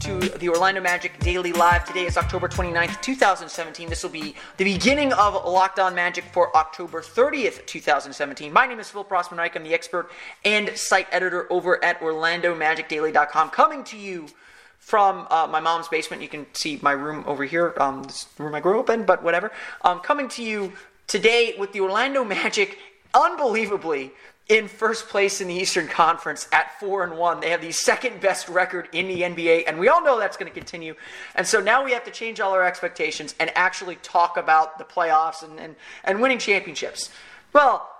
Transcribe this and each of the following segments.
to the Orlando Magic Daily Live. Today is October 29th, 2017. This will be the beginning of Locked On Magic for October 30th, 2017. My name is Phil Rossman-Reich. I'm the expert and site editor over at OrlandoMagicDaily.com, coming to you from uh, my mom's basement. You can see my room over here, um, this room I grew up in, but whatever. Um, coming to you today with the Orlando Magic, unbelievably, in first place in the Eastern Conference at four and one. They have the second best record in the NBA, and we all know that's going to continue. And so now we have to change all our expectations and actually talk about the playoffs and, and, and winning championships. Well,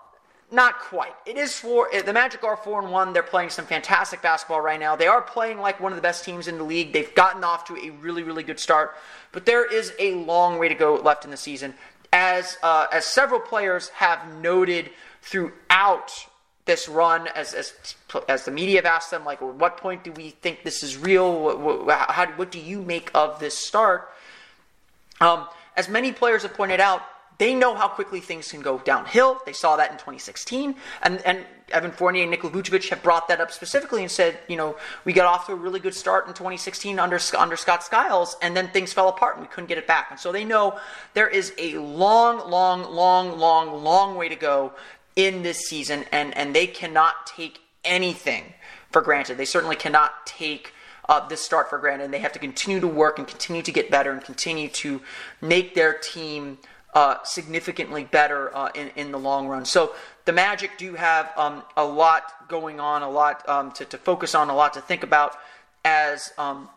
not quite. It is four. The Magic are four and one. They're playing some fantastic basketball right now. They are playing like one of the best teams in the league. They've gotten off to a really, really good start, but there is a long way to go left in the season. As uh, as several players have noted throughout this run, as as as the media have asked them, like, at what point do we think this is real? What, what, how, what do you make of this start? Um, as many players have pointed out, they know how quickly things can go downhill. They saw that in 2016. And, and Evan Fournier and Nikola Vucevic have brought that up specifically and said, you know, we got off to a really good start in 2016 under, under Scott Skiles, and then things fell apart and we couldn't get it back. And so they know there is a long, long, long, long, long way to go in this season, and, and they cannot take anything for granted. They certainly cannot take uh, this start for granted. And they have to continue to work and continue to get better and continue to make their team – uh, significantly better uh, in, in the long run. So the Magic do have um, a lot going on, a lot um, to, to focus on, a lot to think about as um,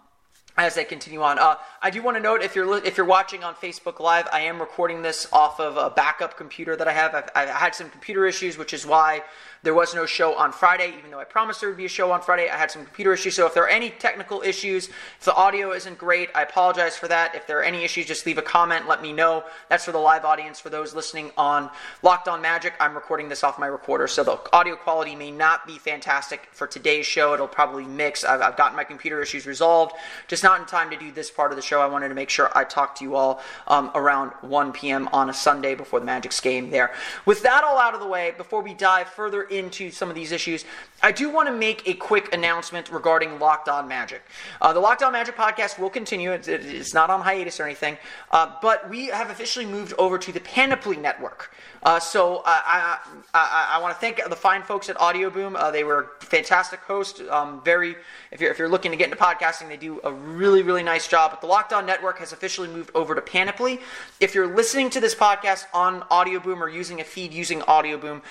as they continue on. Uh, I do want to note if you're if you're watching on Facebook Live, I am recording this off of a backup computer that I have. I've, I've, had some computer issues, which is why there was no show on Friday, even though I promised there would be a show on Friday. I had some computer issues, so if there are any technical issues, if the audio isn't great, I apologize for that. If there are any issues, just leave a comment, let me know. That's for the live audience. For those listening on Locked On Magic, I'm recording this off my recorder, so the audio quality may not be fantastic for today's show. It'll probably mix. I've, I've gotten my computer issues resolved, just not in time to do this part of the show. I wanted to make sure I talked to you all um, around 1 p.m. on a Sunday before the Magic's game there. With that all out of the way, before we dive further into some of these issues, I do want to make a quick announcement regarding Locked On Magic. Uh, the Locked On Magic podcast will continue. It's, it's not on hiatus or anything, uh, but we have officially moved over to the Panoply Network. Uh, so uh, I, I, I want to thank the fine folks at Audioboom. Uh, they were fantastic hosts. Um, very, if you're, if you're looking to get into podcasting, they do a really, really nice job. But the Locked On Network has officially moved over to Panoply. If you're listening to this podcast on Audioboom or using a feed using Audioboom,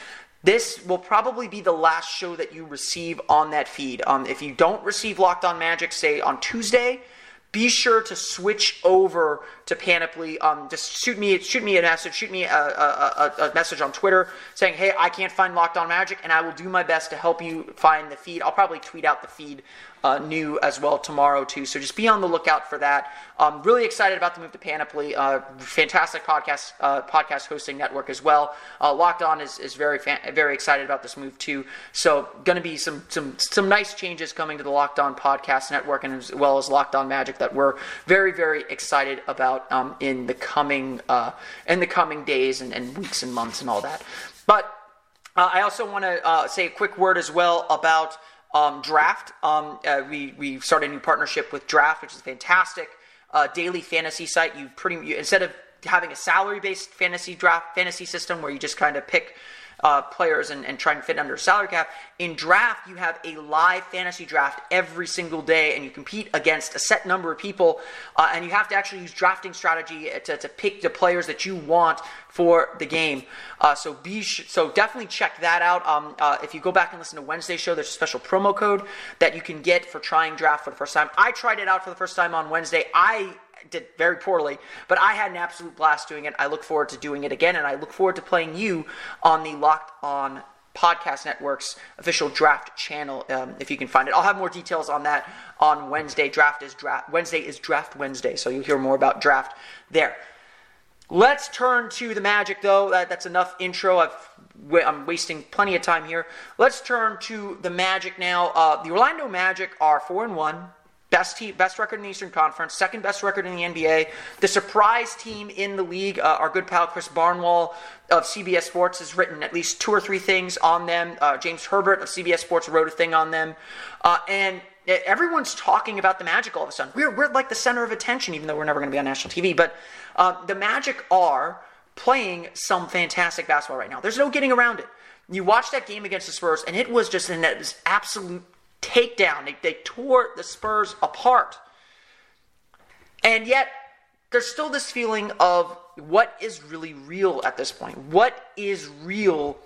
this will probably be the last show that you receive on that feed. Um, if you don't receive Locked On Magic, say on Tuesday, be sure to switch over to Panoply. Um, just shoot me shoot me a message, shoot me a, a, a, a, message on Twitter saying, "Hey, I can't find Locked On Magic," and I will do my best to help you find the feed. I'll probably tweet out the feed uh, new as well tomorrow too. So just be on the lookout for that. Um, really excited about the move to Panoply. Uh, fantastic podcast uh, podcast hosting network as well. Uh, Locked On is, is very fan- very excited about this move too. So going to be some some some nice changes coming to the Locked On podcast network and as well as Locked On Magic that we're very very excited about um, in the coming uh, in the coming days and, and weeks and months and all that. But uh, I also want to say a quick word as well about um, Draft. Um, uh, we we started a new partnership with Draft, which is fantastic uh, daily fantasy site. You pretty you, instead of having a salary based fantasy draft fantasy system where you just kind of pick uh, players and, and try and fit under salary cap. In draft, you have a live fantasy draft every single day, and you compete against a set number of people, uh, and you have to actually use drafting strategy to, to pick the players that you want for the game. Uh, so be sh- so definitely check that out. Um, uh, if you go back and listen to Wednesday's show, there's a special promo code that you can get for trying draft for the first time. I tried it out for the first time on Wednesday. I did very poorly, but I had an absolute blast doing it. I look forward to doing it again, and I look forward to playing you on the Locked On Podcast Network's official draft channel um, if you can find it. I'll have more details on that on Wednesday. Draft is draft Wednesday is Draft Wednesday, so you'll hear more about draft there. Let's turn to the Magic, though. That, that's enough intro. I've, I'm wasting plenty of time here. Let's turn to the Magic now. Uh, the Orlando Magic are four and one. Best team, best record in the Eastern Conference, second best record in the NBA. The surprise team in the league, uh, our good pal Chris Barnewall of CBS Sports has written at least two or three things on them. Uh, James Herbert of CBS Sports wrote a thing on them, uh, and everyone's talking about the Magic all of a sudden. We're we're like the center of attention, even though we're never going to be on national TV. But uh, the Magic are playing some fantastic basketball right now. There's no getting around it. You watch that game against the Spurs, and it was just an absolute takedown. They, they tore the Spurs apart. And yet, there's still this feeling of what is really real at this point. What is real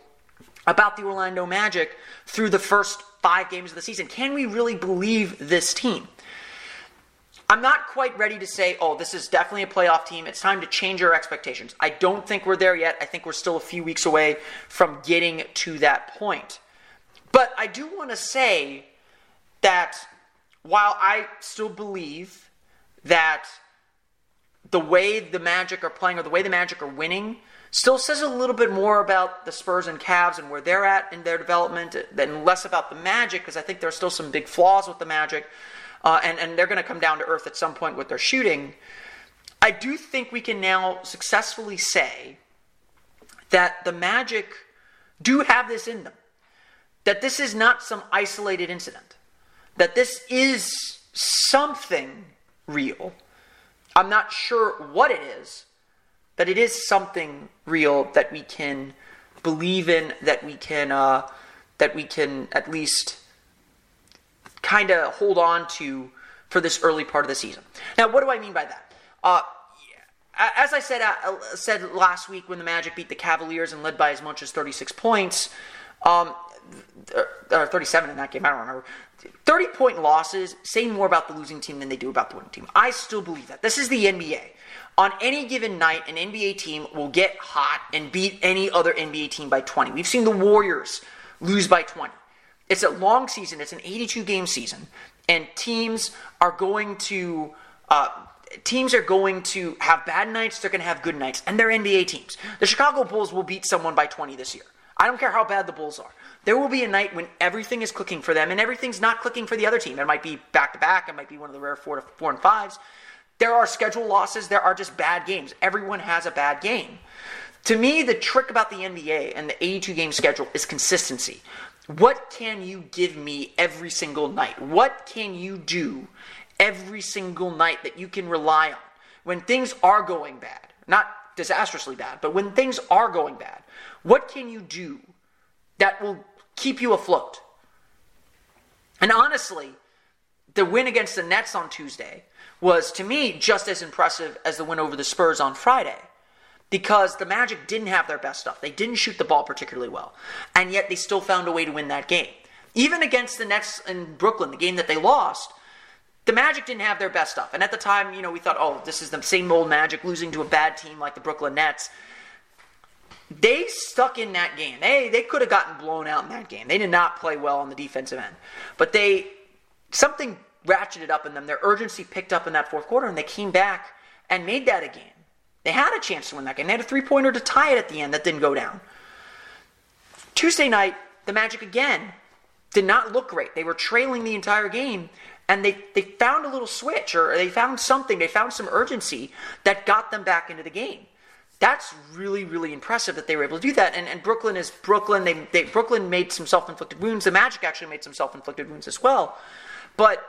about the Orlando Magic through the first five games of the season? Can we really believe this team? I'm not quite ready to say, oh, this is definitely a playoff team. It's time to change our expectations. I don't think we're there yet. I think we're still a few weeks away from getting to that point. But I do want to say that while I still believe that the way the Magic are playing or the way the Magic are winning still says a little bit more about the Spurs and Cavs and where they're at in their development than less about the Magic because I think there are still some big flaws with the Magic uh, and, and they're going to come down to earth at some point with their shooting. I do think we can now successfully say that the Magic do have this in them. That this is not some isolated incident that this is something real. I'm not sure what it is, but it is something real that we can believe in, that we can, uh, that we can at least kind of hold on to for this early part of the season. Now, what do I mean by that? Uh, as I said uh, said last week when the Magic beat the Cavaliers and led by as much as 36 points, um, or 37 in that game, I don't remember. 30 point losses say more about the losing team than they do about the winning team. I still believe that. This is the NBA. On any given night, an NBA team will get hot and beat any other NBA team by 20. We've seen the Warriors lose by 20. It's a long season, it's an 82 game season, and teams are going to. Uh, teams are going to have bad nights, they're going to have good nights, and they're NBA teams. The Chicago Bulls will beat someone by 20 this year. I don't care how bad the Bulls are. There will be a night when everything is clicking for them and everything's not clicking for the other team. It might be back to back. It might be one of the rare four to four and fives. There are schedule losses. There are just bad games. Everyone has a bad game. To me, the trick about the NBA and the 82 game schedule is consistency. What can you give me every single night? What can you do every single night that you can rely on when things are going bad? Not disastrously bad, but when things are going bad, what can you do that will keep you afloat. And honestly, the win against the Nets on Tuesday was, to me, just as impressive as the win over the Spurs on Friday. Because the Magic didn't have their best stuff. They didn't shoot the ball particularly well. And yet they still found a way to win that game. Even against the Nets in Brooklyn, the game that they lost, the Magic didn't have their best stuff. And at the time, you know, we thought, oh, this is the same old Magic losing to a bad team like the Brooklyn Nets they stuck in that game. They they could have gotten blown out in that game. They did not play well on the defensive end. But they something ratcheted up in them. Their urgency picked up in that fourth quarter and they came back and made that a game. They had a chance to win that game. They had a three-pointer to tie it at the end that didn't go down. Tuesday night, the Magic again did not look great. They were trailing the entire game and they, they found a little switch or they found something. They found some urgency that got them back into the game that's really, really impressive that they were able to do that. And, and Brooklyn is Brooklyn. They, they Brooklyn made some self-inflicted wounds. The Magic actually made some self-inflicted wounds as well. But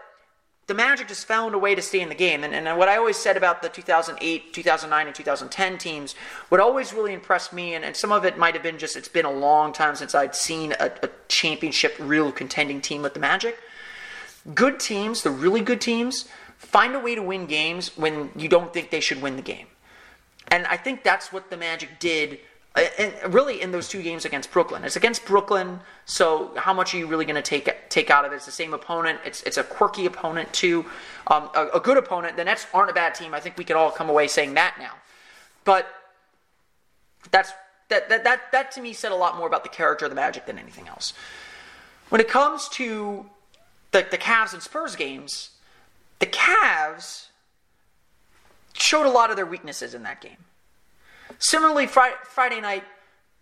the Magic just found a way to stay in the game. And, and what I always said about the 2008, 2009, and 2010 teams, what always really impressed me, and, and some of it might have been just it's been a long time since I'd seen a, a championship, real contending team with the Magic. Good teams, the really good teams, find a way to win games when you don't think they should win the game. And I think that's what the Magic did and really in those two games against Brooklyn. It's against Brooklyn, so how much are you really going to take take out of it? It's the same opponent. It's it's a quirky opponent too, um, a, a, good opponent. The Nets aren't a bad team. I think we could all come away saying that now. But that's that that that that to me said a lot more about the character of the Magic than anything else. When it comes to the the Cavs and Spurs games, the Cavs showed a lot of their weaknesses in that game. Similarly, Friday night,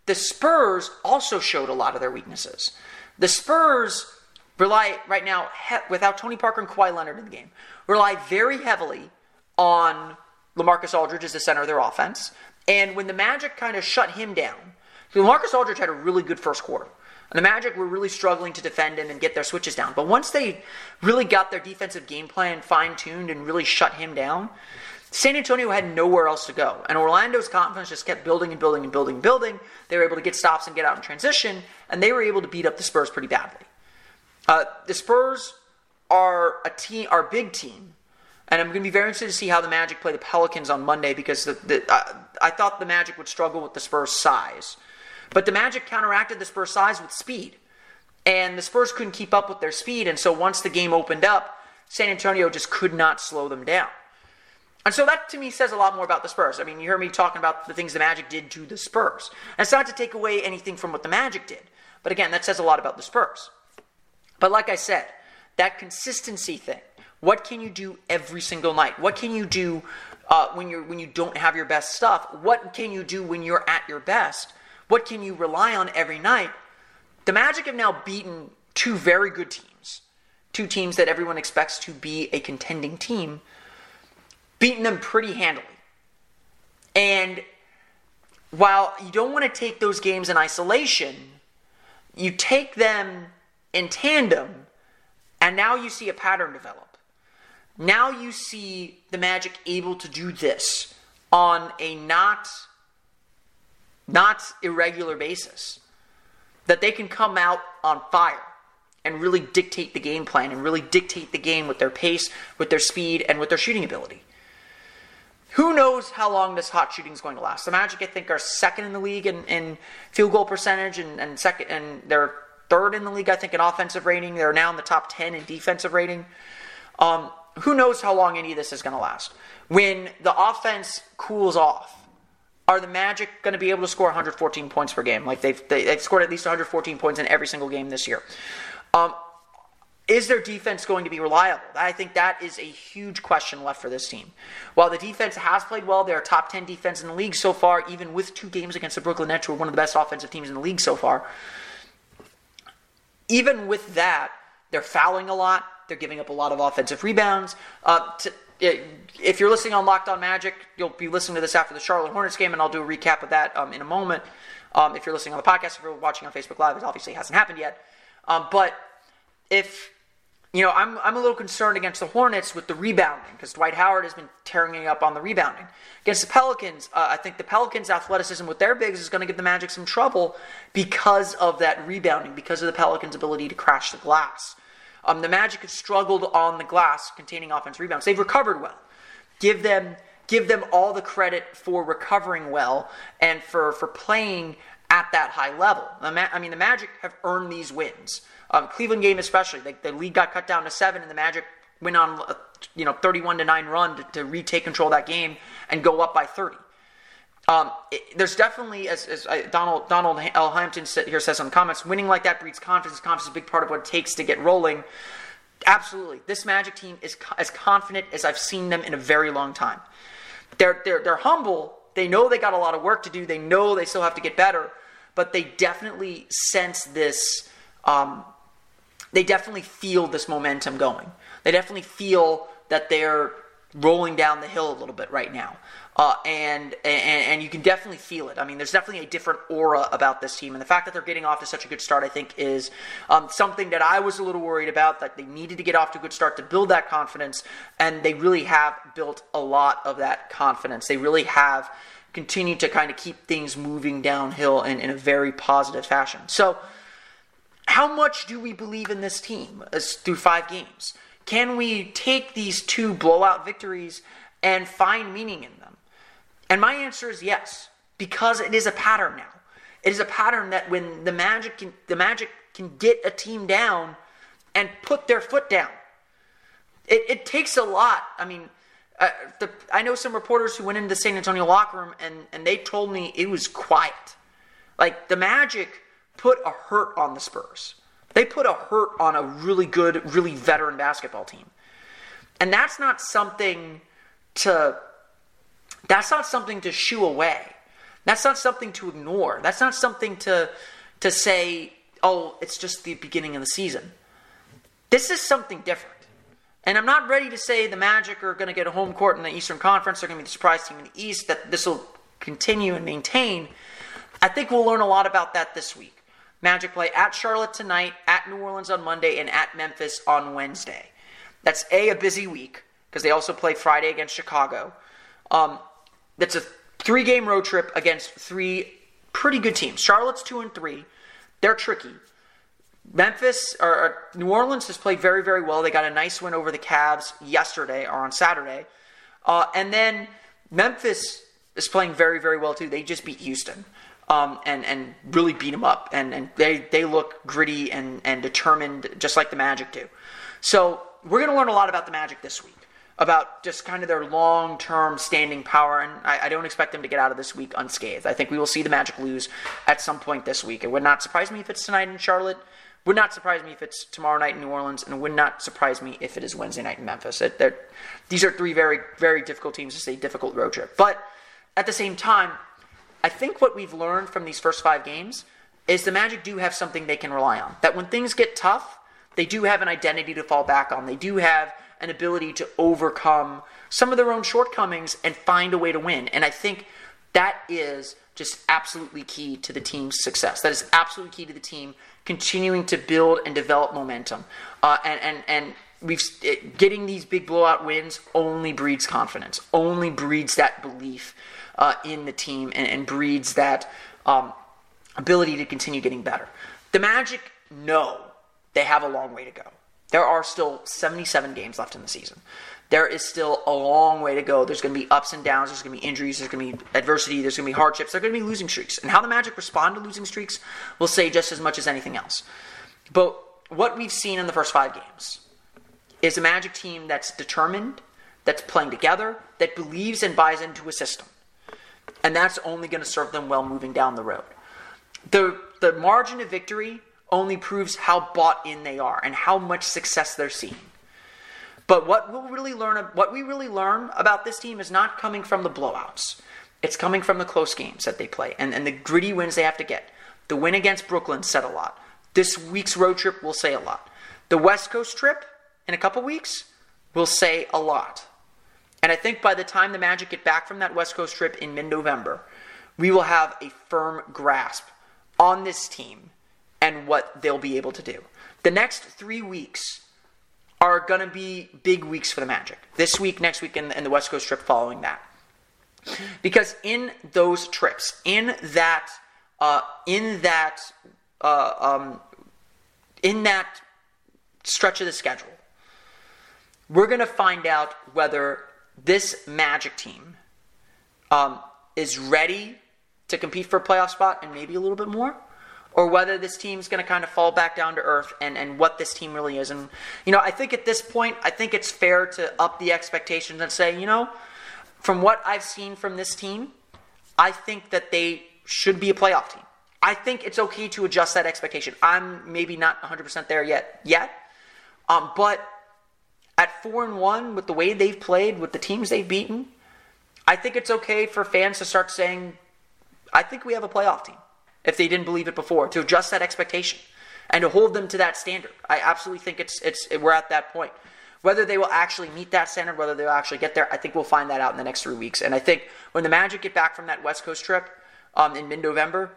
the Spurs also showed a lot of their weaknesses. The Spurs rely right now, without Tony Parker and Kawhi Leonard in the game, rely very heavily on LaMarcus Aldridge as the center of their offense. And when the Magic kind of shut him down, LaMarcus Aldridge had a really good first quarter. And the Magic were really struggling to defend him and get their switches down. But once they really got their defensive game plan fine tuned and really shut him down, San Antonio had nowhere else to go. And Orlando's confidence just kept building and building and building and building. They were able to get stops and get out in transition, and they were able to beat up the Spurs pretty badly. Uh, the Spurs are a team, are a big team, and I'm going to be very interested to see how the Magic play the Pelicans on Monday because the, the, I thought the Magic would struggle with the Spurs' size, but the Magic counteracted the Spurs' size with speed, and the Spurs couldn't keep up with their speed, and so once the game opened up, San Antonio just could not slow them down. And so that to me says a lot more about the Spurs. I mean, you hear me talking about the things the Magic did to the Spurs. And it's not to take away anything from what the Magic did. But again, that says a lot about the Spurs. But like I said, that consistency thing. What can you do every single night? What can you do uh, when you're when you don't have your best stuff? What can you do when you're at your best? What can you rely on every night? The Magic have now beaten two very good teams, two teams that everyone expects to be a contending team beating them pretty handily. And while you don't want to take those games in isolation, you take them in tandem, and now you see a pattern develop. Now you see the Magic able to do this on a not not irregular basis. That they can come out on fire and really dictate the game plan and really dictate the game with their pace, with their speed, and with their shooting ability. Who knows how long this hot shooting is going to last? The Magic, I think, are second in the league in, in field goal percentage, and, and second, and they're third in the league, I think, in offensive rating. They're now in the top ten in defensive rating. Um, who knows how long any of this is going to last? When the offense cools off, are the Magic going to be able to score 114 points per game? Like they've they, they have scored at least 114 points in every single game this year. Um, is their defense going to be reliable? I think that is a huge question left for this team. While the defense has played well, they're a top 10 defense in the league so far, even with two games against the Brooklyn Nets, who are one of the best offensive teams in the league so far. Even with that, they're fouling a lot. They're giving up a lot of offensive rebounds. Uh, to, if you're listening on Locked On Magic, you'll be listening to this after the Charlotte Hornets game, and I'll do a recap of that um, in a moment. Um, if you're listening on the podcast, if you're watching on Facebook Live, it obviously hasn't happened yet. Um, but if you know, I'm, I'm a little concerned against the Hornets with the rebounding because Dwight Howard has been tearing it up on the rebounding. Against the Pelicans, uh, I think the Pelicans' athleticism with their bigs is going to give the Magic some trouble because of that rebounding, because of the Pelicans' ability to crash the glass. Um, the Magic have struggled on the glass containing offense rebounds. They've recovered well. Give them give them all the credit for recovering well and for, for playing at that high level. I mean, the Magic have earned these wins. Um, Cleveland game especially, like the lead got cut down to seven, and the Magic went on a, you know 31 to nine run to, to, retake control of that game and go up by 30. Um, it, there's definitely, as, as I, Donald Donald L. Hampton here says in the comments, winning like that breeds confidence. Confidence is a big part of what it takes to get rolling. Absolutely, this Magic team is co- as confident as I've seen them in a very long time. They're they're they're humble. They know they got a lot of work to do. They know they still have to get better, but they definitely sense this. Um, they definitely feel this momentum going. They definitely feel that they're rolling down the hill a little bit right now. Uh, and, and and you can definitely feel it. I mean, there's definitely a different aura about this team, and the fact that they're getting off to such a good start, I think, is um, something that I was a little worried about. That they needed to get off to a good start to build that confidence, and they really have built a lot of that confidence. They really have continued to kind of keep things moving downhill in, in a very positive fashion. So, how much do we believe in this team as, through five games? Can we take these two blowout victories and find meaning in them? And my answer is yes, because it is a pattern now. It is a pattern that when the Magic can, the Magic can get a team down and put their foot down. It, it takes a lot. I mean, uh, the, I know some reporters who went into the San Antonio locker room and, and they told me it was quiet. Like the Magic put a hurt on the Spurs. They put a hurt on a really good, really veteran basketball team. And that's not something to that's not something to shoo away. That's not something to ignore. That's not something to to say, "Oh, it's just the beginning of the season." This is something different. And I'm not ready to say the Magic are going to get a home court in the Eastern Conference. They're going to be the surprise team in the East, that this will continue and maintain. I think we'll learn a lot about that this week. Magic play at Charlotte tonight, at New Orleans on Monday, and at Memphis on Wednesday. That's A, a busy week, because they also play Friday against Chicago. Um, that's a three game road trip against three pretty good teams. Charlotte's two and three. They're tricky. Memphis or New Orleans has played very, very well. They got a nice win over the Cavs yesterday or on Saturday. Uh, and then Memphis is playing very, very well too. They just beat Houston um, and and really beat them up, and and they they look gritty and and determined, just like the Magic do. So we're going to learn a lot about the Magic this week about just kind of their long term standing power. And I, I, don't expect them to get out of this week unscathed. I think we will see the Magic lose at some point this week. It would not surprise me if it's tonight in Charlotte. Would not surprise me if it's tomorrow night in New Orleans, and would not surprise me if it is Wednesday night in Memphis. It, these are three very, very difficult teams. It's a difficult road trip. But at the same time, I think what we've learned from these first five games is the Magic do have something they can rely on. That when things get tough, they do have an identity to fall back on. They do have an ability to overcome some of their own shortcomings and find a way to win. And I think that is just absolutely key to the team's success. That is absolutely key to the team continuing to build and develop momentum. Uh, and and and we've it, getting these big blowout wins only breeds confidence, only breeds that belief uh, in the team, and, and breeds that um, ability to continue getting better. The Magic know they have a long way to go. There are still 77 games left in the season. There is still a long way to go. There's going to be ups and downs. There's going to be injuries. There's going to be adversity. There's going to be hardships. There's going to be losing streaks. And how the Magic respond to losing streaks will say just as much as anything else. But what we've seen in the first five games is a Magic team that's determined, that's playing together, that believes and buys into a system. And that's only going to serve them well moving down the road. The, the margin of victory only proves how bought in they are and how much success they're seeing. But what we'll really learn, what we really learn about this team is not coming from the blowouts. It's coming from the close games that they play and, and the gritty wins they have to get. The win against Brooklyn said a lot. This week's road trip will say a lot. The West Coast trip in a couple weeks will say a lot. And I think by the time the Magic get back from that West Coast trip in mid November, we will have a firm grasp on this team and what they'll be able to do. The next three weeks are going to be big weeks for the Magic. This week, next week, and, the West Coast trip following that. Because in those trips, in that, uh, in that, uh, um, in that stretch of the schedule, we're going to find out whether this Magic team um, is ready to compete for a playoff spot and maybe a little bit more, or whether this team's going to kind of fall back down to earth and, and what this team really is. And, you know, I think at this point, I think it's fair to up the expectations and say, you know, from what I've seen from this team, I think that they should be a playoff team. I think it's okay to adjust that expectation. I'm maybe not 100% there yet, yet, um, but at four and one with the way they've played, with the teams they've beaten, I think it's okay for fans to start saying, "I think we have a playoff team." if they didn't believe it before, to adjust that expectation and to hold them to that standard. I absolutely think it's it's we're at that point. Whether they will actually meet that standard, whether they'll actually get there, I think we'll find that out in the next three weeks. And I think when the Magic get back from that West Coast trip um, in mid November,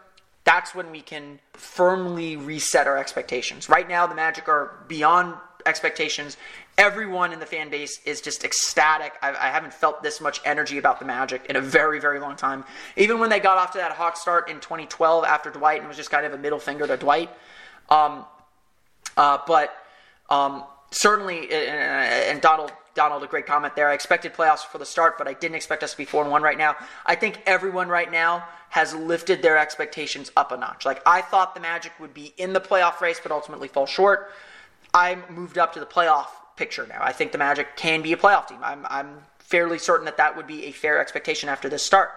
that's when we can firmly reset our expectations. Right now, the Magic are beyond expectations. Everyone in the fan base is just ecstatic. I, I, haven't felt this much energy about the Magic in a very, very long time. Even when they got off to that hot start in 2012 after Dwight and was just kind of a middle finger to Dwight. Um, uh, but um, certainly, and Donald Donald, a great comment there. I expected playoffs for the start, but I didn't expect us to be four and one right now. I think everyone right now has lifted their expectations up a notch. Like I thought the Magic would be in the playoff race, but ultimately fall short. I'm moved up to the playoff picture now. I think the Magic can be a playoff team. I'm I'm fairly certain that that would be a fair expectation after this start.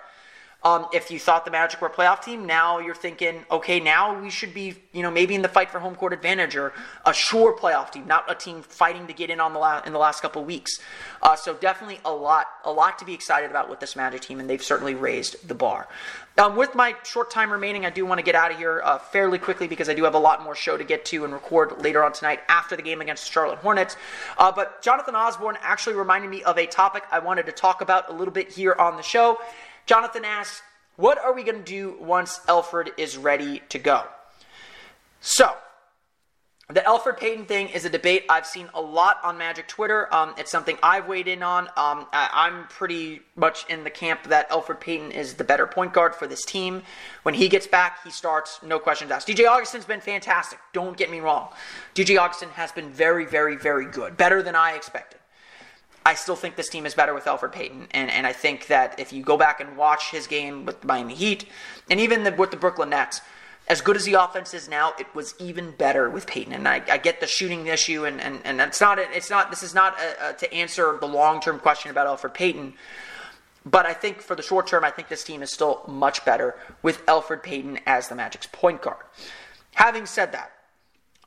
Um, if you thought the Magic were a playoff team, now you're thinking, okay, now we should be, you know, maybe in the fight for home court advantage or a sure playoff team, not a team fighting to get in on the la- in the last couple weeks. Uh, so definitely a lot, a lot to be excited about with this Magic team, and they've certainly raised the bar. Um, with my short time remaining, I do want to get out of here uh, fairly quickly because I do have a lot more show to get to and record later on tonight after the game against the Charlotte Hornets. Uh, but Jonathan Osborne actually reminded me of a topic I wanted to talk about a little bit here on the show. Jonathan asks, What are we going to do once Elfrid is ready to go? So, the Elfrid Payton thing is a debate I've seen a lot on Magic Twitter. Um, it's something I've weighed in on. Um, I, am pretty much in the camp that Elfrid Payton is the better point guard for this team. When he gets back, he starts, no questions asked. DJ Augustin's been fantastic. Don't get me wrong. DJ Augustin has been very, very, very good. Better than I expected. I still think this team is better with Elfrid Payton, and, and I think that if you go back and watch his game with the Miami Heat, and even the, with the Brooklyn Nets, as good as the offense is now, it was even better with Payton. And I, I get the shooting issue, and, and, and it's not it's not this is not a, a, to answer the long term question about Elfrid Payton. But I think for the short term, I think this team is still much better with Elfrid Payton as the Magic's point guard. Having said that,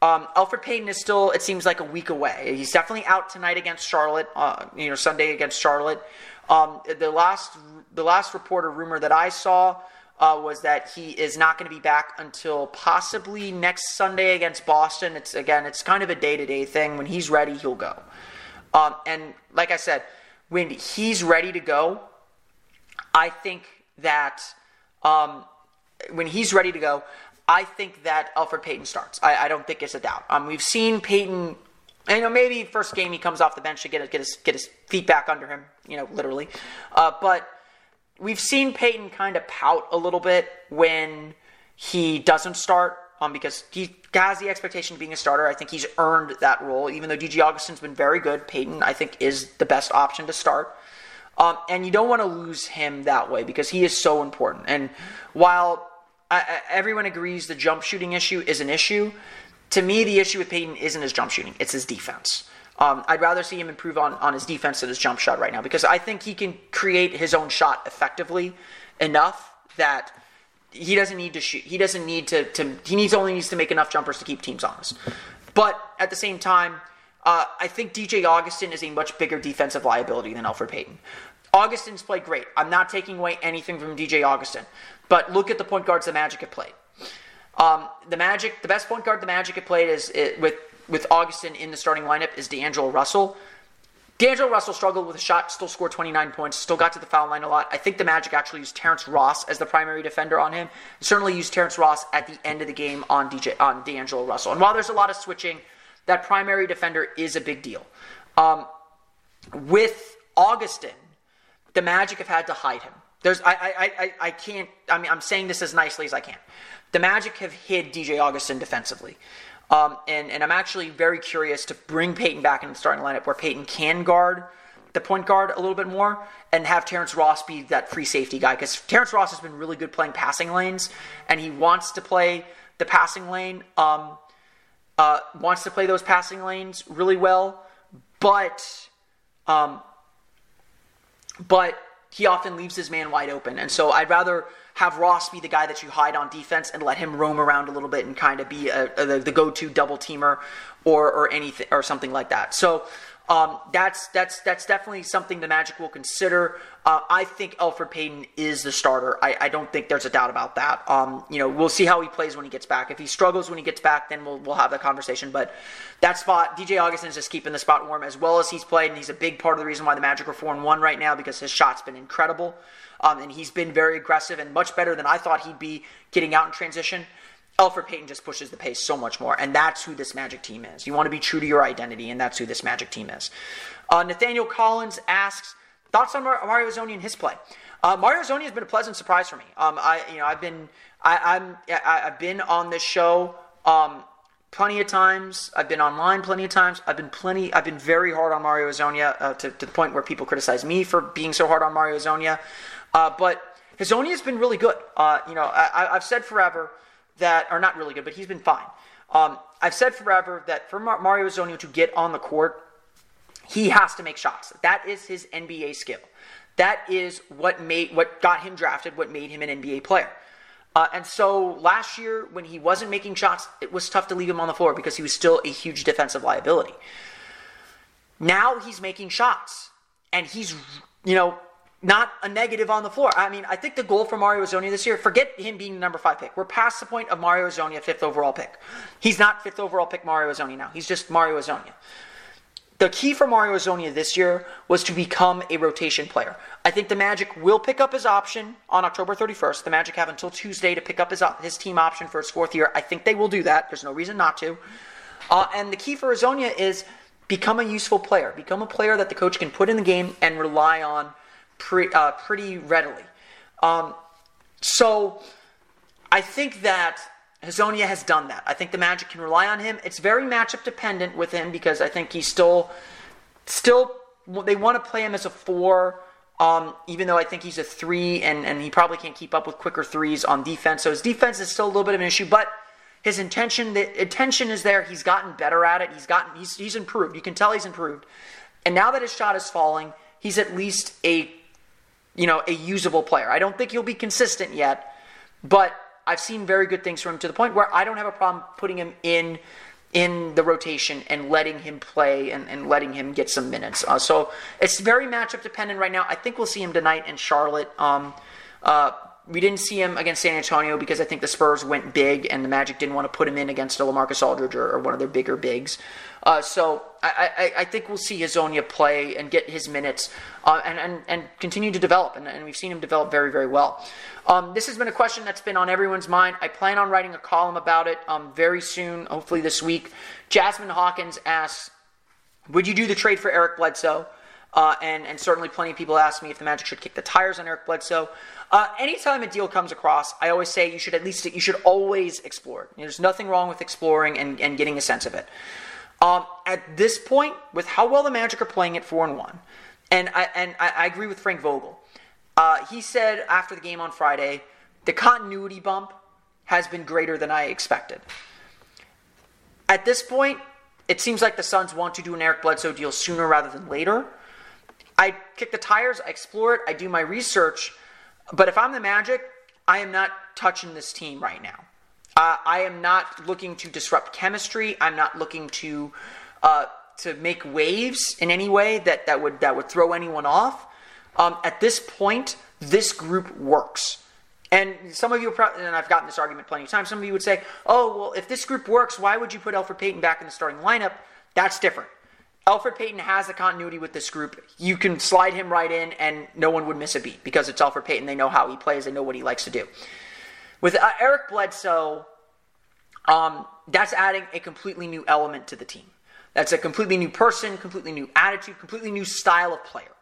um, Elfrid Payton is still, it seems like a week away. He's definitely out tonight against Charlotte. Uh, you know, Sunday against Charlotte. Um, the last, the last reporter rumor that I saw uh, was that he is not going to be back until possibly next Sunday against Boston. It's again, it's kind of a day to day thing. When he's ready, he'll go. Um, and like I said, when he's ready to go, I think that um, when he's ready to go, I think that Elfrid Payton starts. I, I don't think it's a doubt. Um, we've seen Payton. You know, maybe first game he comes off the bench to get his, get his get his feet back under him. You know, literally. Uh, but we've seen Payton kind of pout a little bit when he doesn't start. Um, because he has the expectation of being a starter. I think he's earned that role. Even though DJ Augustin's been very good, Payton I think is the best option to start. Um, and you don't want to lose him that way because he is so important. And while I, everyone agrees the jump shooting issue is an issue. To me, the issue with Payton isn't his jump shooting; it's his defense. Um, I'd rather see him improve on, on his defense than his jump shot right now because I think he can create his own shot effectively enough that he doesn't need to shoot. He doesn't need to, to he needs only needs to make enough jumpers to keep teams honest. But at the same time, uh, I think DJ Augustin is a much bigger defensive liability than Elfrid Payton. Augustin's played great. I'm not taking away anything from DJ Augustin. But look at the point guards the Magic have played. Um, the Magic, the best point guard the Magic have played is it, with with Augustin in the starting lineup is D'Angelo Russell. D'Angelo Russell struggled with a shot, still scored 29 points, still got to the foul line a lot. I think the Magic actually used Terrence Ross as the primary defender on him. Certainly used Terrence Ross at the end of the game on DJ on D'Angelo Russell. And while there's a lot of switching, that primary defender is a big deal. Um, with Augustin, the Magic have had to hide him. There's I, I, I, I can't I mean I'm saying this as nicely as I can. The Magic have hid DJ Augustin defensively. Um, and, and I'm actually very curious to bring Payton back in the starting lineup where Payton can guard the point guard a little bit more and have Terrence Ross be that free safety guy because Terrence Ross has been really good playing passing lanes and he wants to play the passing lane, um, uh, wants to play those passing lanes really well, but um, but he often leaves his man wide open. And so I'd rather have Ross be the guy that you hide on defense and let him roam around a little bit and kind of be a, a, the go-to double teamer or or anything or something like that. So Um, that's that's that's definitely something the Magic will consider. Uh, I think Elfrid Payton is the starter. I, I, don't think there's a doubt about that. Um, you know, we'll see how he plays when he gets back. If he struggles when he gets back, then we'll we'll have that conversation. But that spot, DJ Augustin is just keeping the spot warm as well as he's played, and he's a big part of the reason why the Magic are four and one right now because his shot's been incredible, um, and he's been very aggressive and much better than I thought he'd be getting out in transition. Elfrid Payton just pushes the pace so much more, and that's who this Magic team is. You want to be true to your identity, and that's who this Magic team is. Uh, Nathaniel Collins asks thoughts on Mario Hezonja and his play. Uh, Mario Hezonja has been a pleasant surprise for me. Um, I, you know, I've been, I, am I, have been on this show um, plenty of times. I've been online plenty of times. I've been plenty. I've been very hard on Mario Hezonja uh, to, to the point where people criticize me for being so hard on Mario Hezonja. Uh, but Hezonja has been really good. Uh, you know, I, I've said forever that are not really good, but he's been fine. Um, I've said forever that for Mario Hezonja to get on the court, he has to make shots. That is his NBA skill. That is what made what got him drafted, what made him an NBA player. Uh, and so last year, when he wasn't making shots, it was tough to leave him on the floor because he was still a huge defensive liability. Now he's making shots, and he's you know not a negative on the floor. I mean, I think the goal for Mario Hezonja this year, forget him being the number five pick. We're past the point of Mario Hezonja, fifth overall pick. He's not fifth overall pick Mario Hezonja now. He's just Mario Hezonja. The key for Mario Hezonja this year was to become a rotation player. I think the Magic will pick up his option on October 31st. The Magic have until Tuesday to pick up his, his team option for his fourth year. I think they will do that. There's no reason not to. Uh, and the key for Hezonja is become a useful player. Become a player that the coach can put in the game and rely on – pre, uh, pretty readily. Um, so I think that Hezonja has done that. I think the Magic can rely on him. It's very matchup dependent with him because I think he's still, still they want to play him as a four. Um, even though I think he's a three and, and he probably can't keep up with quicker threes on defense. So his defense is still a little bit of an issue, but his intention, the intention is there. He's gotten better at it. He's gotten, he's, he's improved. You can tell he's improved. And now that his shot is falling, he's at least a you know, a usable player. I don't think he'll be consistent yet, but I've seen very good things from him to the point where I don't have a problem putting him in in the rotation and letting him play and, and letting him get some minutes. Uh, so it's very matchup dependent right now. I think we'll see him tonight in Charlotte. Um, uh, we didn't see him against San Antonio because I think the Spurs went big and the Magic didn't want to put him in against a LaMarcus Aldridge or, or one of their bigger bigs. Uh, so I, I, I, think we'll see Hezonja play and get his minutes uh, and, and, and continue to develop. And, and, we've seen him develop very, very well. Um, this has been a question that's been on everyone's mind. I plan on writing a column about it um, very soon, hopefully this week. Jasmine Hawkins asks, would you do the trade for Eric Bledsoe? Uh, and, and certainly plenty of people ask me if the Magic should kick the tires on Eric Bledsoe. Uh, anytime a deal comes across, I always say you should at least you should always explore. There's nothing wrong with exploring and, and getting a sense of it. Um, at this point, with how well the Magic are playing at four and one, and I and I, I agree with Frank Vogel. Uh, he said after the game on Friday, the continuity bump has been greater than I expected. At this point, it seems like the Suns want to do an Eric Bledsoe deal sooner rather than later. I kick the tires, I explore it, I do my research, but if I'm the Magic, I am not touching this team right now. Uh, I am not looking to disrupt chemistry. I'm not looking to uh, to make waves in any way that, that would that would throw anyone off. Um, at this point, this group works. And some of you, and I've gotten this argument plenty of times. Some of you would say, "Oh, well, if this group works, why would you put Elfrid Payton back in the starting lineup?" That's different. Elfrid Payton has the continuity with this group. You can slide him right in, and no one would miss a beat because it's Elfrid Payton. They know how he plays. They know what he likes to do. With uh, Eric Bledsoe, um, that's adding a completely new element to the team. That's a completely new person, completely new attitude, completely new style of player.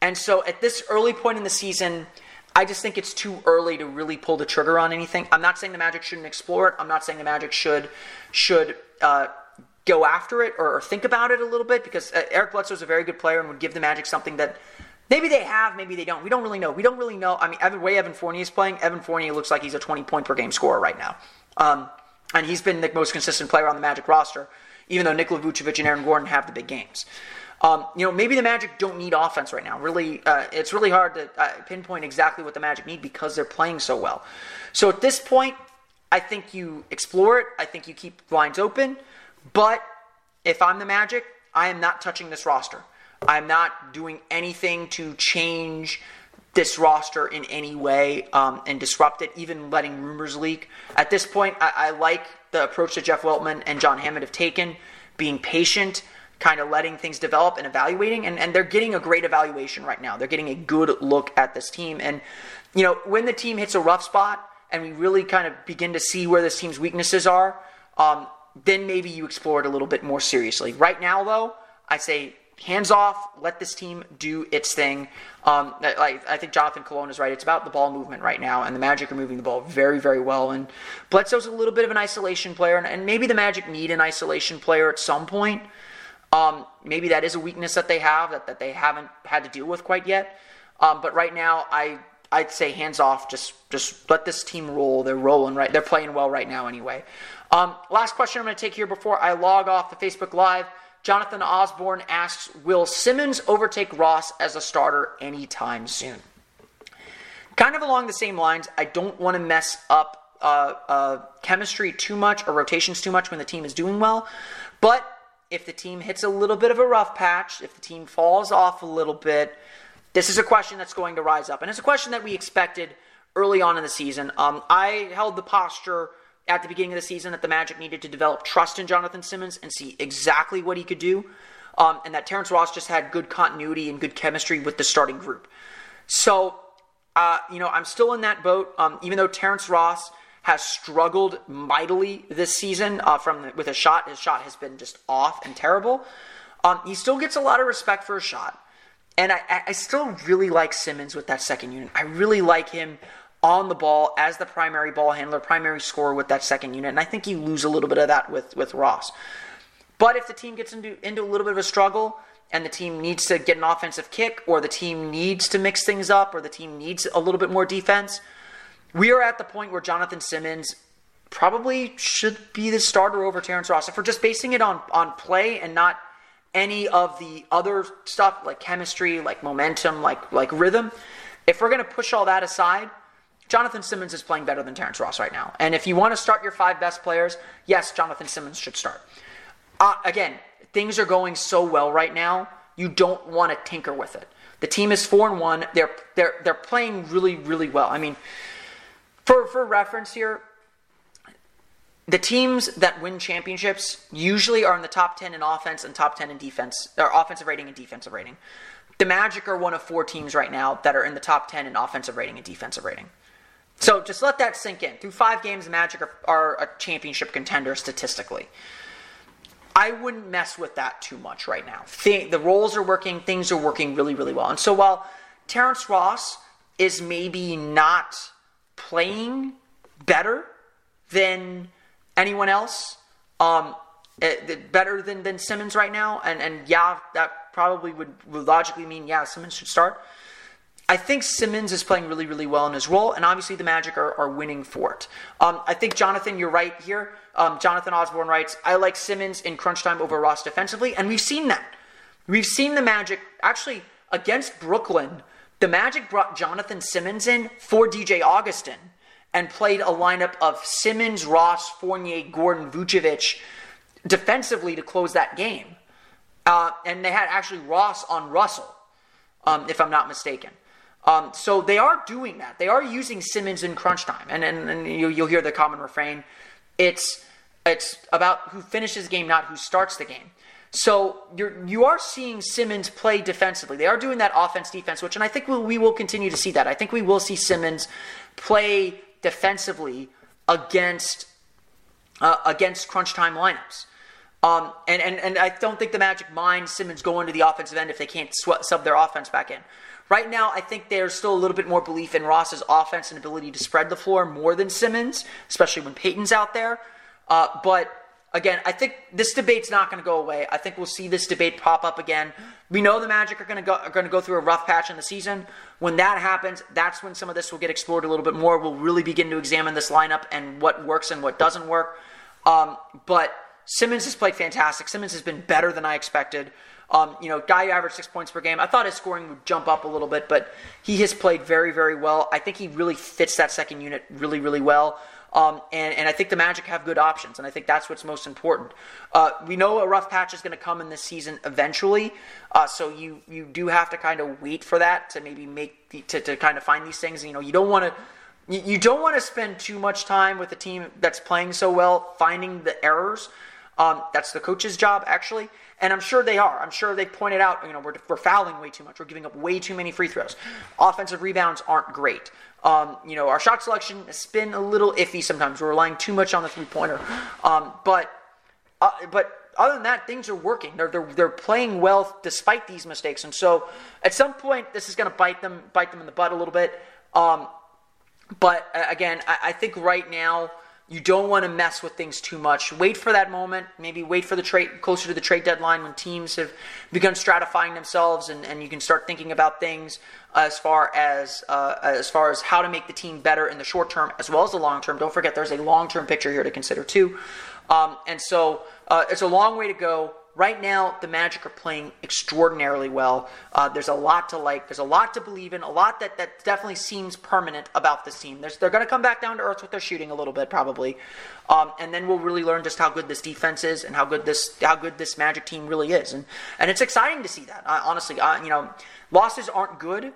And so at this early point in the season, I just think it's too early to really pull the trigger on anything. I'm not saying the Magic shouldn't explore it. I'm not saying the Magic should should uh, go after it or, or, think about it a little bit because uh, Eric Bledsoe is a very good player and would give the Magic something that Maybe they have, maybe they don't. We don't really know. We don't really know. I mean, Evan, way Evan Fournier is playing, Evan Fournier looks like he's a 20 point per game scorer right now. Um, and he's been the most consistent player on the Magic roster, even though Nikola Vucevic and Aaron Gordon have the big games. Um, you know, maybe the Magic don't need offense right now. Really, uh, it's really hard to uh, pinpoint exactly what the Magic need because they're playing so well. So at this point, I think you explore it. I think you keep lines open. But if I'm the Magic, I am not touching this roster. I'm not doing anything to change this roster in any way um, and disrupt it, even letting rumors leak. At this point, I, I like the approach that Jeff Weltman and John Hammond have taken, being patient, kind of letting things develop and evaluating, and, and they're getting a great evaluation right now. They're getting a good look at this team. And, you know, when the team hits a rough spot and we really kind of begin to see where this team's weaknesses are, um, then maybe you explore it a little bit more seriously. Right now, though, I say hands off, let this team do its thing. Um, I, I think Jonathan Colon is right. It's about the ball movement right now, and the Magic are moving the ball very, very well. And Bledsoe's a little bit of an isolation player, and, and maybe the Magic need an isolation player at some point. Um, maybe that is a weakness that they have that, that they haven't had to deal with quite yet. Um, but right now, I I'd say hands off. Just just let this team roll. They're rolling right. They're playing well right now anyway. Um, last question I'm going to take here before I log off the Facebook Live. Jonathan Osborne asks, "Will Simmons overtake Ross as a starter anytime soon?" Kind of along the same lines. I don't want to mess up uh, uh, chemistry too much or rotations too much when the team is doing well, but if the team hits a little bit of a rough patch, if the team falls off a little bit, this is a question that's going to rise up. And it's a question that we expected early on in the season. Um, I held the posture at the beginning of the season that the Magic needed to develop trust in Jonathan Simmons and see exactly what he could do. Um, and that Terrence Ross just had good continuity and good chemistry with the starting group. So, uh, you know, I'm still in that boat. Um, even though Terrence Ross has struggled mightily this season uh, from with a shot. His shot has been just off and terrible. Um, he still gets a lot of respect for his shot, and I, I still really like Simmons with that second unit. I really like him on the ball as the primary ball handler, primary scorer with that second unit, and I think you lose a little bit of that with with Ross. But if the team gets into into a little bit of a struggle, and the team needs to get an offensive kick, or the team needs to mix things up, or the team needs a little bit more defense, we are at the point where Jonathan Simmons probably should be the starter over Terrence Ross. If we're just basing it on, on play and not any of the other stuff like chemistry, like momentum, like like rhythm, if we're to push all that aside, Jonathan Simmons is playing better than Terrence Ross right now. And if you want to start your five best players, yes, Jonathan Simmons should start. Uh, again, things are going so well right now, you don't want to tinker with it. The team is four and one. They're they're they're playing really really well. I mean, for, for reference here, the teams that win championships usually are in the top 10 in offense and top 10 in defense, or offensive rating and defensive rating. The Magic are one of four teams right now that are in the top 10 in offensive rating and defensive rating. So just let that sink in. Through five games, the Magic are, are a championship contender statistically. I wouldn't mess with that too much right now. Th- the roles are working, things are working really, really well. And so while Terrence Ross is maybe not playing better than anyone else, um, eh, better than, than Simmons right now. And, and yeah, that probably would, would logically mean, yeah, Simmons should start. I think Simmons is playing really, really well in his role, and obviously the Magic are, are winning for it. Um, I think, Jonathan, you're right here. Um, Jonathan Osborne writes, I like Simmons in crunch time over Ross defensively, and we've seen that. We've seen the Magic actually against Brooklyn the Magic brought Jonathan Simmons in for DJ Augustin and played a lineup of Simmons, Ross, Fournier, Gordon, Vucevic defensively to close that game. Uh, and they had actually Ross on Russell, um, if I'm not mistaken. Um, so they are doing that. They are using Simmons in crunch time, and and, and you, will hear the common refrain. It's it's about who finishes the game, not who starts the game. So you're you are seeing Simmons play defensively. They are doing that offense defense, which and I think we, we will continue to see that. I think we will see Simmons play defensively against uh, against crunch time lineups. Um, and, and, and I don't think the Magic mind Simmons going to the offensive end if they can't sw- sub their offense back in. Right now, I think there's still a little bit more belief in Ross's offense and ability to spread the floor more than Simmons, especially when Payton's out there. Uh, but again, I think this debate's not going to go away. I think we'll see this debate pop up again. We know the Magic are going to go are going to go through a rough patch in the season. When that happens, that's when some of this will get explored a little bit more. We'll really begin to examine this lineup and what works and what doesn't work. Um, but Simmons has played fantastic. Simmons has been better than I expected. Um, you know, guy averaged six points per game. I thought his scoring would jump up a little bit, but he has played very, very well. I think he really fits that second unit really, really well. Um, and, and I think the Magic have good options, and I think that's what's most important. Uh, we know a rough patch is going to come in this season eventually, uh, so you you do have to kind of wait for that to maybe make the, to, to kind of find these things. You know, you don't want to you don't want to spend too much time with a team that's playing so well finding the errors. Um, that's the coach's job, actually. And I'm sure they are. I'm sure they pointed out, you know, we're, we're fouling way too much. We're giving up way too many free throws. Offensive rebounds aren't great. Um, you know, our shot selection has been a little iffy sometimes. We're relying too much on the three pointer. Um, but, uh, but other than that, things are working. They're, they're, they're playing well despite these mistakes. And so at some point, this is going to bite them, bite them in the butt a little bit. Um, but uh, again, I, I think right now, you don't want to mess with things too much. Wait for that moment. Maybe wait for the trade closer to the trade deadline when teams have begun stratifying themselves, and, and you can start thinking about things as far as uh, as far as how to make the team better in the short term as well as the long term. Don't forget, there's a long term picture here to consider too. Um, and so uh, it's a long way to go right now the Magic are playing extraordinarily well. Uh, there's a lot to like. There's a lot to believe in. A lot that, that definitely seems permanent about this team. There's, they're going to come back down to earth with their shooting a little bit probably, um, and then we'll really learn just how good this defense is and how good this how good this Magic team really is. And and it's exciting to see that. Uh, honestly, uh, you know, losses aren't good,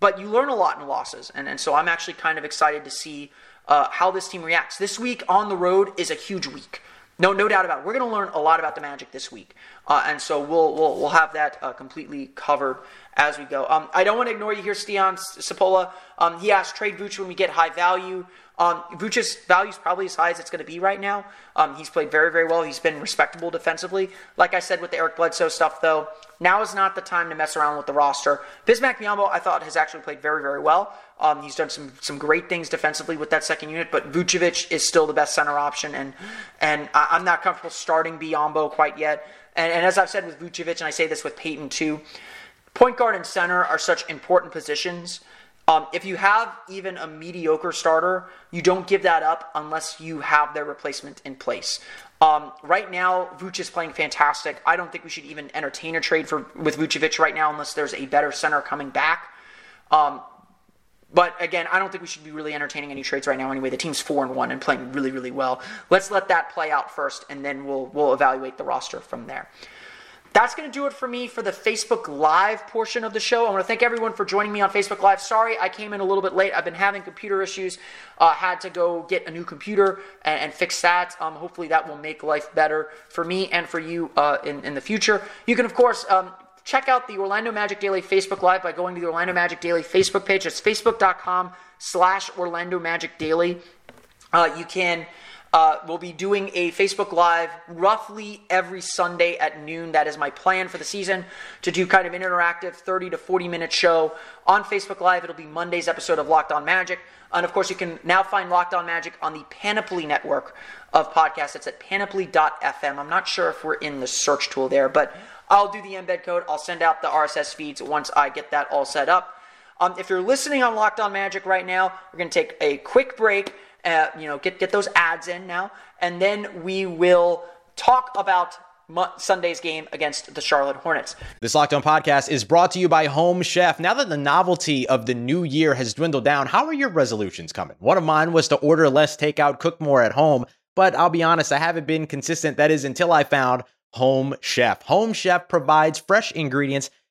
but you learn a lot in losses. And and so I'm actually kind of excited to see. Uh, how this team reacts. This week on the road is a huge week. No, no doubt about it. We're going to learn a lot about the Magic this week, uh, and so we'll we'll we'll have that uh, completely covered as we go. Um, I don't want to ignore you here, Stian Sapola. Um, he asked trade Vooch when we get high value. Um, Vooch's value is probably as high as it's going to be right now. Um, he's played very, very well. He's been respectable defensively. Like I said with the Eric Bledsoe stuff, though, now is not the time to mess around with the roster. Bismack Biyombo, I thought, has actually played very, very well. Um, he's done some some great things defensively with that second unit, but Vucevic is still the best center option, and and I, am not comfortable starting Biyombo quite yet. And, and as I've said with Vucevic, and I say this with Payton too, point guard and center are such important positions um, if you have even a mediocre starter, you don't give that up unless you have their replacement in place. Um, right now, Vuce is playing fantastic. I don't think we should even entertain a trade for with Vucevic right now unless there's a better center coming back. Um, but again, I don't think we should be really entertaining any trades right now. Anyway, the team's four and one and playing really, really well. Let's let that play out first, and then we'll we'll evaluate the roster from there. That's going to do it for me for the Facebook Live portion of the show. I want to thank everyone for joining me on Facebook Live. Sorry I came in a little bit late. I've been having computer issues. Uh, had to go get a new computer and, and fix that. Um, hopefully, that will make life better for me and for you uh, in, in the future. You can, of course, um, check out the Orlando Magic Daily Facebook Live by going to the Orlando Magic Daily Facebook page. It's facebook.com slash Orlando Magic Daily. Uh, you can uh, we'll be doing a Facebook Live roughly every Sunday at noon. That is my plan for the season to do kind of an interactive 30 to 40 minute show on Facebook Live. It'll be Monday's episode of Locked On Magic. And of course, you can now find Locked On Magic on the Panoply network of podcasts. It's at panoply.fm. I'm not sure if we're in the search tool there, but I'll do the embed code. I'll send out the RSS feeds once I get that all set up. Um, if you're listening on Locked On Magic right now, we're going to take a quick break uh, you know, get get those ads in now, and then we will talk about Sunday's game against the Charlotte Hornets. This Locked On podcast is brought to you by Home Chef. Now that the novelty of the new year has dwindled down, how are your resolutions coming? One of mine was to order less takeout, cook more at home, but I'll be honest, I haven't been consistent. That is until I found Home Chef. Home Chef provides fresh ingredients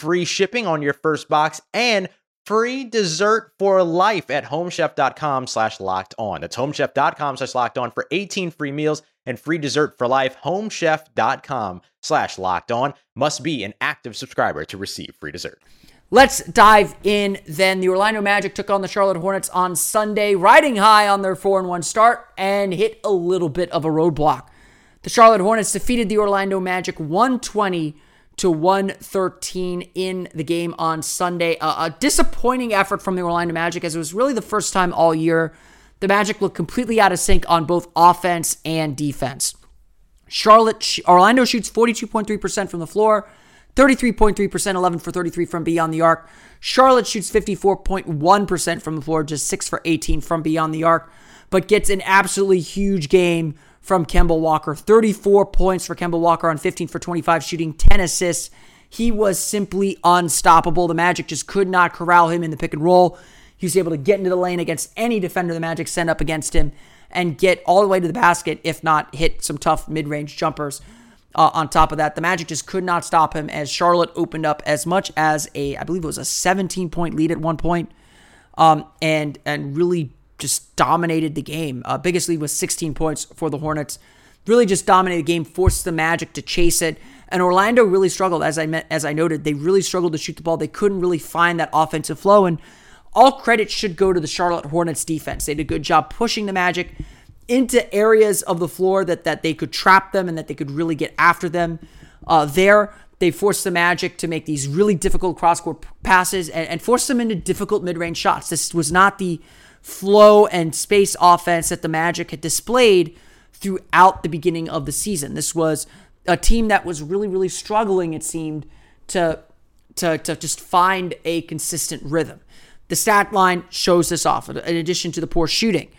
free shipping on your first box, and free dessert for life at homechef.com slash locked on. That's homechef.com slash locked on for 18 free meals and free dessert for life. Homechef.com slash locked on must be an active subscriber to receive free dessert. Let's dive in then. The Orlando Magic took on the Charlotte Hornets on Sunday, riding high on their 4 1 start and hit a little bit of a roadblock. The Charlotte Hornets defeated the Orlando Magic 120 to 113 in the game on Sunday. Uh, a disappointing effort from the Orlando Magic as it was really the first time all year the Magic looked completely out of sync on both offense and defense. Charlotte, Orlando shoots 42.3% from the floor, 33.3%, 11 for 33 from beyond the arc. Charlotte shoots 54.1% from the floor, just 6 for 18 from beyond the arc, but gets an absolutely huge game from Kemba Walker. 34 points for Kemba Walker on 15 for 25, shooting 10 assists. He was simply unstoppable. The Magic just could not corral him in the pick and roll. He was able to get into the lane against any defender the Magic sent up against him and get all the way to the basket, if not hit some tough mid range jumpers. Uh, on top of that, the Magic just could not stop him as Charlotte opened up as much as a, I believe it was a 17 point lead at one point, um, and and really just dominated the game. Uh, biggest lead was 16 points for the Hornets. Really just dominated the game, forced the Magic to chase it. And Orlando really struggled, as I met, as I noted. They really struggled to shoot the ball. They couldn't really find that offensive flow. And all credit should go to the Charlotte Hornets defense. They did a good job pushing the Magic into areas of the floor that, that they could trap them and that they could really get after them. Uh, there, they forced the Magic to make these really difficult cross-court passes and, and forced them into difficult mid-range shots. This was not the flow and space offense that the Magic had displayed throughout the beginning of the season. This was a team that was really, really struggling, it seemed, to, to, to just find a consistent rhythm. The stat line shows this off, in addition to the poor shooting.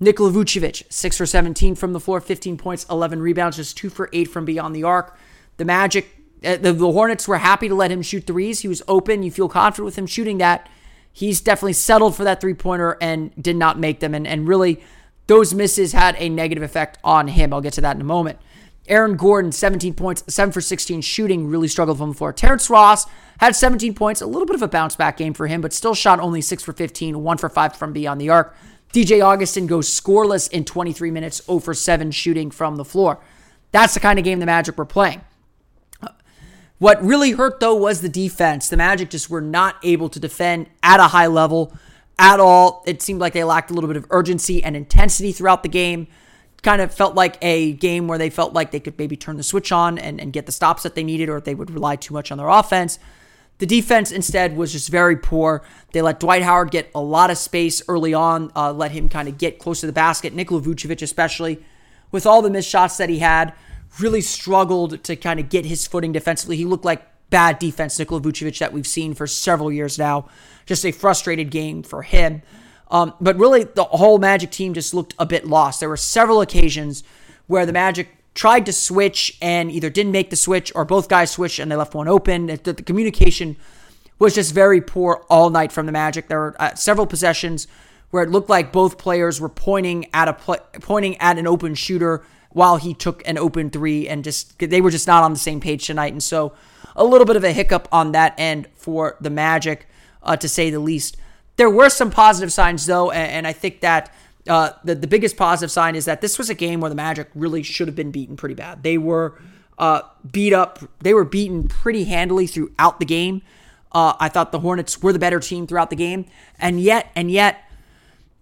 Nikola Vucevic, 6 for 17 from the floor, 15 points, 11 rebounds, just 2 for 8 from beyond the arc. The Magic, uh, the, the Hornets were happy to let him shoot threes. He was open. You feel confident with him shooting that. He's definitely settled for that three pointer and did not make them. And, and really, those misses had a negative effect on him. I'll get to that in a moment. Aaron Gordon, 17 points, 7 for 16 shooting, really struggled from the floor. Terrence Ross had 17 points, a little bit of a bounce back game for him, but still shot only 6 for 15, 1 for 5 from beyond the arc. DJ Augustin goes scoreless in 23 minutes, 0 for 7 shooting from the floor. That's the kind of game the Magic were playing. What really hurt, though, was the defense. The Magic just were not able to defend at a high level at all. It seemed like they lacked a little bit of urgency and intensity throughout the game kind of felt like a game where they felt like they could maybe turn the switch on and, and get the stops that they needed, or they would rely too much on their offense. The defense instead was just very poor. They let Dwight Howard get a lot of space early on, uh, let him kind of get close to the basket. Nikola Vucevic, especially, with all the missed shots that he had, really struggled to kind of get his footing defensively. He looked like bad defense, Nikola Vucevic, that we've seen for several years now. Just a frustrated game for him. Um, but really, the whole Magic team just looked a bit lost. There were several occasions where the Magic tried to switch and either didn't make the switch or both guys switched and they left one open. The, the communication was just very poor all night from the Magic. There were uh, several possessions where it looked like both players were pointing at a pl- pointing at an open shooter while he took an open three and just they were just not on the same page tonight. And so a little bit of a hiccup on that end for the Magic, uh, to say the least. There were some positive signs, though, and, and I think that uh, the, the biggest positive sign is that this was a game where the Magic really should have been beaten pretty bad. They were uh, beat up, they were beaten pretty handily throughout the game. Uh, I thought the Hornets were the better team throughout the game, and yet, and yet,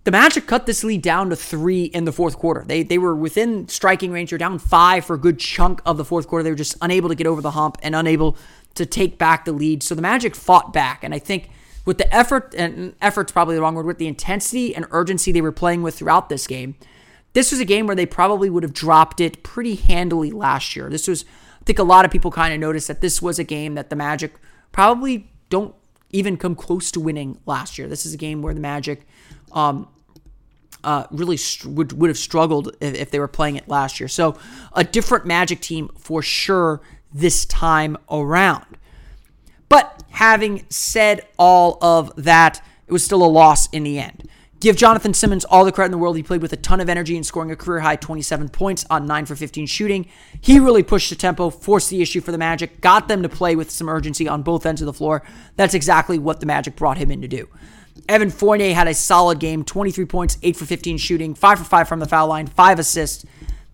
the Magic cut this lead down to three in the fourth quarter. They they were within striking range. They're down five for a good chunk of the fourth quarter. They were just unable to get over the hump and unable to take back the lead. So the Magic fought back, and I think with the effort, and effort's probably the wrong word, with the intensity and urgency they were playing with throughout this game, this was a game where they probably would have dropped it pretty handily last year. This was, I think a lot of people kind of noticed that this was a game that the Magic probably don't even come close to winning last year. This is a game where the Magic um, uh, really would, would have struggled if, if they were playing it last year. So a different Magic team for sure this time around. But having said all of that, it was still a loss in the end. Give Jonathan Simmons all the credit in the world. He played with a ton of energy and scoring a career high 27 points on 9 for 15 shooting. He really pushed the tempo, forced the issue for the Magic, got them to play with some urgency on both ends of the floor. That's exactly what the Magic brought him in to do. Evan Fournier had a solid game 23 points, 8 for 15 shooting, 5 for 5 from the foul line, 5 assists.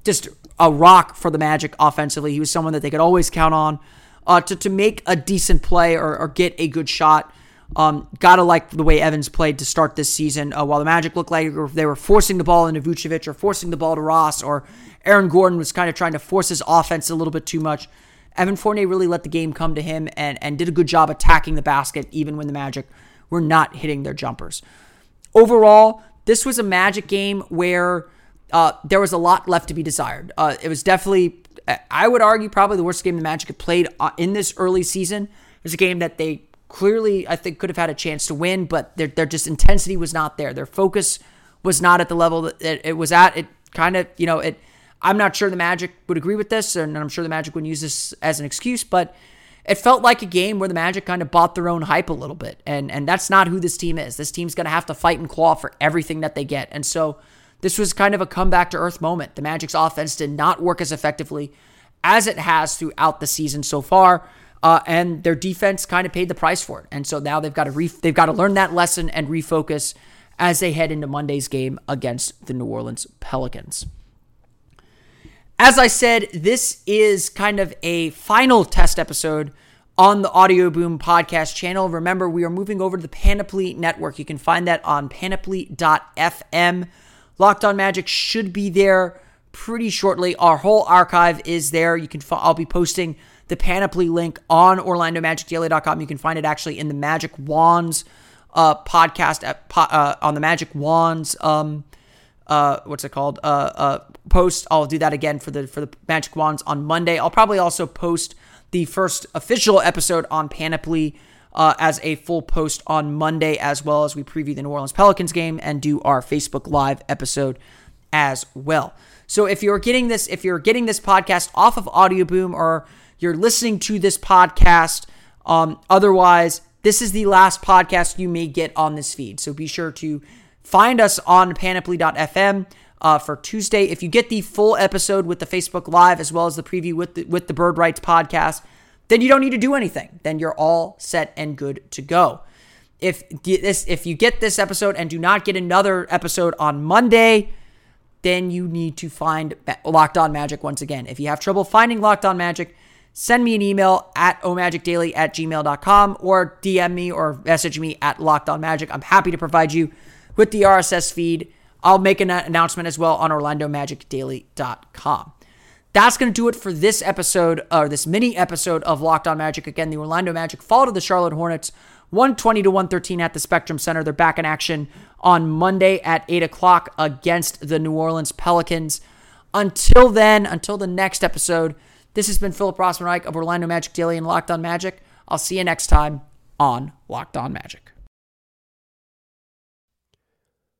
Just a rock for the Magic offensively. He was someone that they could always count on uh, to, to make a decent play or, or get a good shot. Um, gotta like the way Evans played to start this season. Uh, while the Magic looked like they were forcing the ball into Vucevic or forcing the ball to Ross, or Aaron Gordon was kind of trying to force his offense a little bit too much. Evan Fournier really let the game come to him and, and did a good job attacking the basket, even when the Magic were not hitting their jumpers. Overall, this was a Magic game where uh, there was a lot left to be desired. Uh, it was definitely, I would argue, probably the worst game the Magic had played uh, in this early season. It was a game that they clearly, I think, could have had a chance to win, but their, their just intensity was not there. Their focus was not at the level that it, it was at. It kind of, you know, it. I'm not sure the Magic would agree with this, and I'm sure the Magic wouldn't use this as an excuse, but it felt like a game where the Magic kind of bought their own hype a little bit. And and that's not who this team is. This team's going to have to fight and claw for everything that they get. And so this was kind of a comeback to earth moment. The Magic's offense did not work as effectively as it has throughout the season so far. Uh, and their defense kind of paid the price for it. And so now they've got to re- they've got to learn that lesson and refocus as they head into Monday's game against the New Orleans Pelicans. As I said, this is kind of a final test episode on the Audioboom podcast channel. Remember, we are moving over to the Panoply Network. You can find that on panoply.fm. Locked on Magic should be there pretty shortly. Our whole archive is there. You can I'll be posting the Panoply link on OrlandoMagicDaily.com. You can find it actually in the Magic Wands uh, podcast at, uh, on the Magic Wands. Um, uh, what's it called? Post. I'll do that again for the for the Magic Wands on Monday. I'll probably also post the first official episode on Panoply uh, as a full post on Monday, as well as we preview the New Orleans Pelicans game and do our Facebook Live episode as well. So if you're getting this, if you're getting this podcast off of Audioboom or you're listening to this podcast, um, otherwise, this is the last podcast you may get on this feed. So be sure to find us on panoply.fm. Uh, for Tuesday. If you get the full episode with the Facebook Live as well as the preview with the, with the Bird Writes podcast, then you don't need to do anything. Then you're all set and good to go. If this, if you get this episode and do not get another episode on Monday, then you need to find Locked On Magic once again. If you have trouble finding Locked On Magic, send me an email at omagicdaily at gmail.com or DM me or message me at Locked On Magic. I'm happy to provide you with the RSS feed. I'll make an announcement as well on OrlandoMagicDaily.com. That's going to do it for this episode, or this mini episode of Locked On Magic. Again, the Orlando Magic fall to the Charlotte Hornets 120 to 113 at the Spectrum Center. They're back in action on Monday at 8 o'clock against the New Orleans Pelicans. Until then, until the next episode, this has been Philip Rossman of Orlando Magic Daily and Locked On Magic. I'll see you next time on Locked On Magic.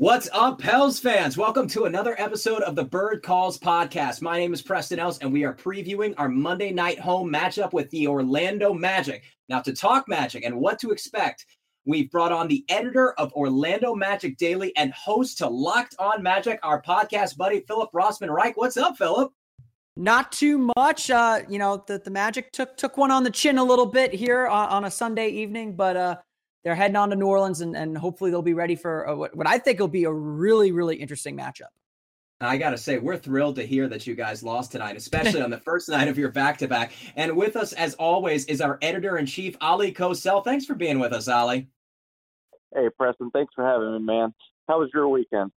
What's up, Pels fans? Welcome to another episode of the Bird Calls podcast. My name is Preston Ellis, and we are previewing our Monday night home matchup with the Orlando Magic. Now, to talk Magic and what to expect, we've brought on the editor of Orlando Magic Daily and host to Locked On Magic, our podcast buddy, Philip Rossman Reich. What's up, Philip? Not too much. Uh, you know, the, the Magic took took one on the chin a little bit here on, on a Sunday evening, but uh, they're heading on to New Orleans, and, and hopefully they'll be ready for a, what, what I think will be a really, really interesting matchup. I got to say, we're thrilled to hear that you guys lost tonight, especially on the first night of your back to back. And with us, as always, is our editor in chief, Ali Kosel. Thanks for being with us, Ali. Hey, Preston. Thanks for having me, man. How was your weekend?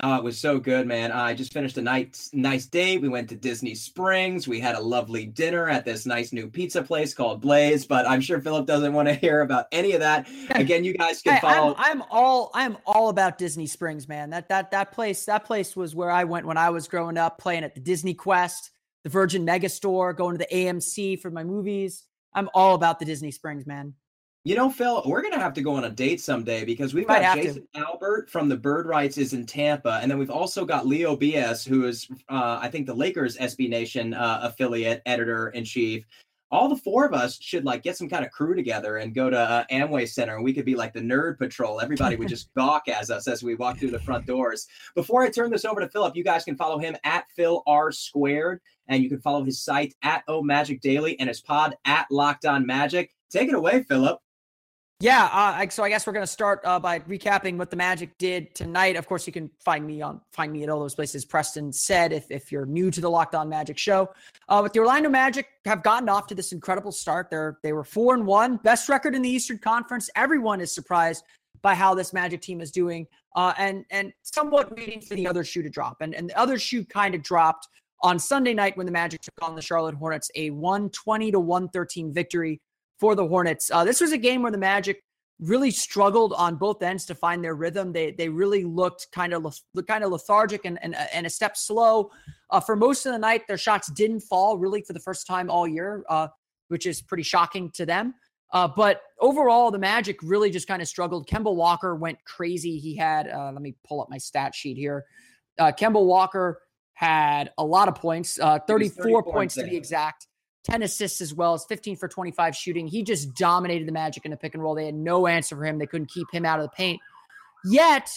Oh, it was so good, man. I just finished a nice, nice day. We went to Disney Springs. We had a lovely dinner at this nice new pizza place called Blaze. But I'm sure Philip doesn't want to hear about any of that. Again, you guys can follow. I'm, I'm all I'm all about Disney Springs, man. That that that place that place was where I went when I was growing up, playing at the Disney Quest, the Virgin Megastore, going to the AMC for my movies. I'm all about the Disney Springs, man. You know, Phil, we're gonna have to go on a date someday because we've got Jason Albert from the Bird Writes is in Tampa, and then we've also got Leo BS, who is uh, I think the Lakers SB Nation uh, affiliate editor in chief. All the four of us should like get some kind of crew together and go to uh, Amway Center, and we could be like the nerd patrol. Everybody would just gawk as us as we walk through the front doors. Before I turn this over to Philip, you guys can follow him at Phil R Squared, and you can follow his site at O Magic Daily and his pod at Locked On Magic. Take it away, Philip. Yeah, uh, so I guess we're going to start uh, by recapping what the Magic did tonight. Of course, you can find me on find me at all those places. Preston said if, if you're new to the Locked On Magic show, uh, the Orlando Magic have gotten off to this incredible start. They're they were four and one, best record in the Eastern Conference. Everyone is surprised by how this Magic team is doing, uh, and and somewhat waiting for the other shoe to drop. And and the other shoe kind of dropped on Sunday night when the Magic took on the Charlotte Hornets, a 120 to 113 victory for the Hornets. Uh, this was a game where the Magic really struggled on both ends to find their rhythm. They they really looked kind of kind of lethargic and and, and a step slow uh, for most of the night. Their shots didn't fall really for the first time all year, uh, which is pretty shocking to them. Uh, but overall, the Magic really just kind of struggled. Kemba Walker went crazy. He had uh, let me pull up my stat sheet here. Uh, Kemba Walker had a lot of points, uh, 34, 34 points to be exact. 10 assists as well as 15 for 25 shooting. He just dominated the Magic in the pick and roll. They had no answer for him. They couldn't keep him out of the paint. Yet,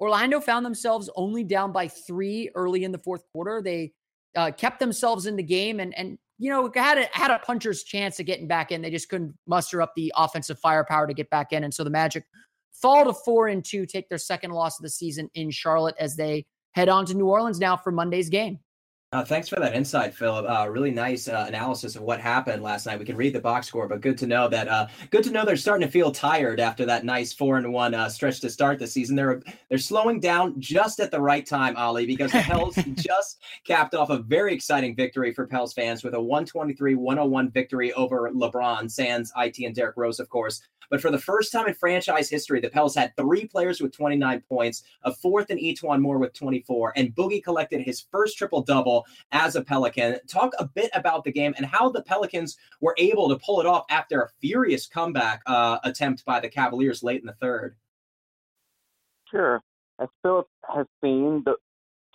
Orlando found themselves only down by three early in the fourth quarter. They uh, kept themselves in the game and, and you know, had a, had a puncher's chance of getting back in. They just couldn't muster up the offensive firepower to get back in. And so the Magic fall to four and two, take their second loss of the season in Charlotte as they head on to New Orleans now for Monday's game. Uh, thanks for that insight, Philip. Uh, really nice uh, analysis of what happened last night. We can read the box score, but good to know that. Uh, good to know they're starting to feel tired after that nice four and one uh, stretch to start the season. They're they're slowing down just at the right time, Ali, because the Pels just capped off a very exciting victory for Pels fans with a 123-101 victory over LeBron, Sans, It, and Derrick Rose, of course. But for the first time in franchise history, the Pels had three players with 29 points, a fourth and E'Twaun Moore with 24, and Boogie collected his first triple double as a Pelican. Talk a bit about the game and how the Pelicans were able to pull it off after a furious comeback uh, attempt by the Cavaliers late in the third. Sure. As Philip has seen, the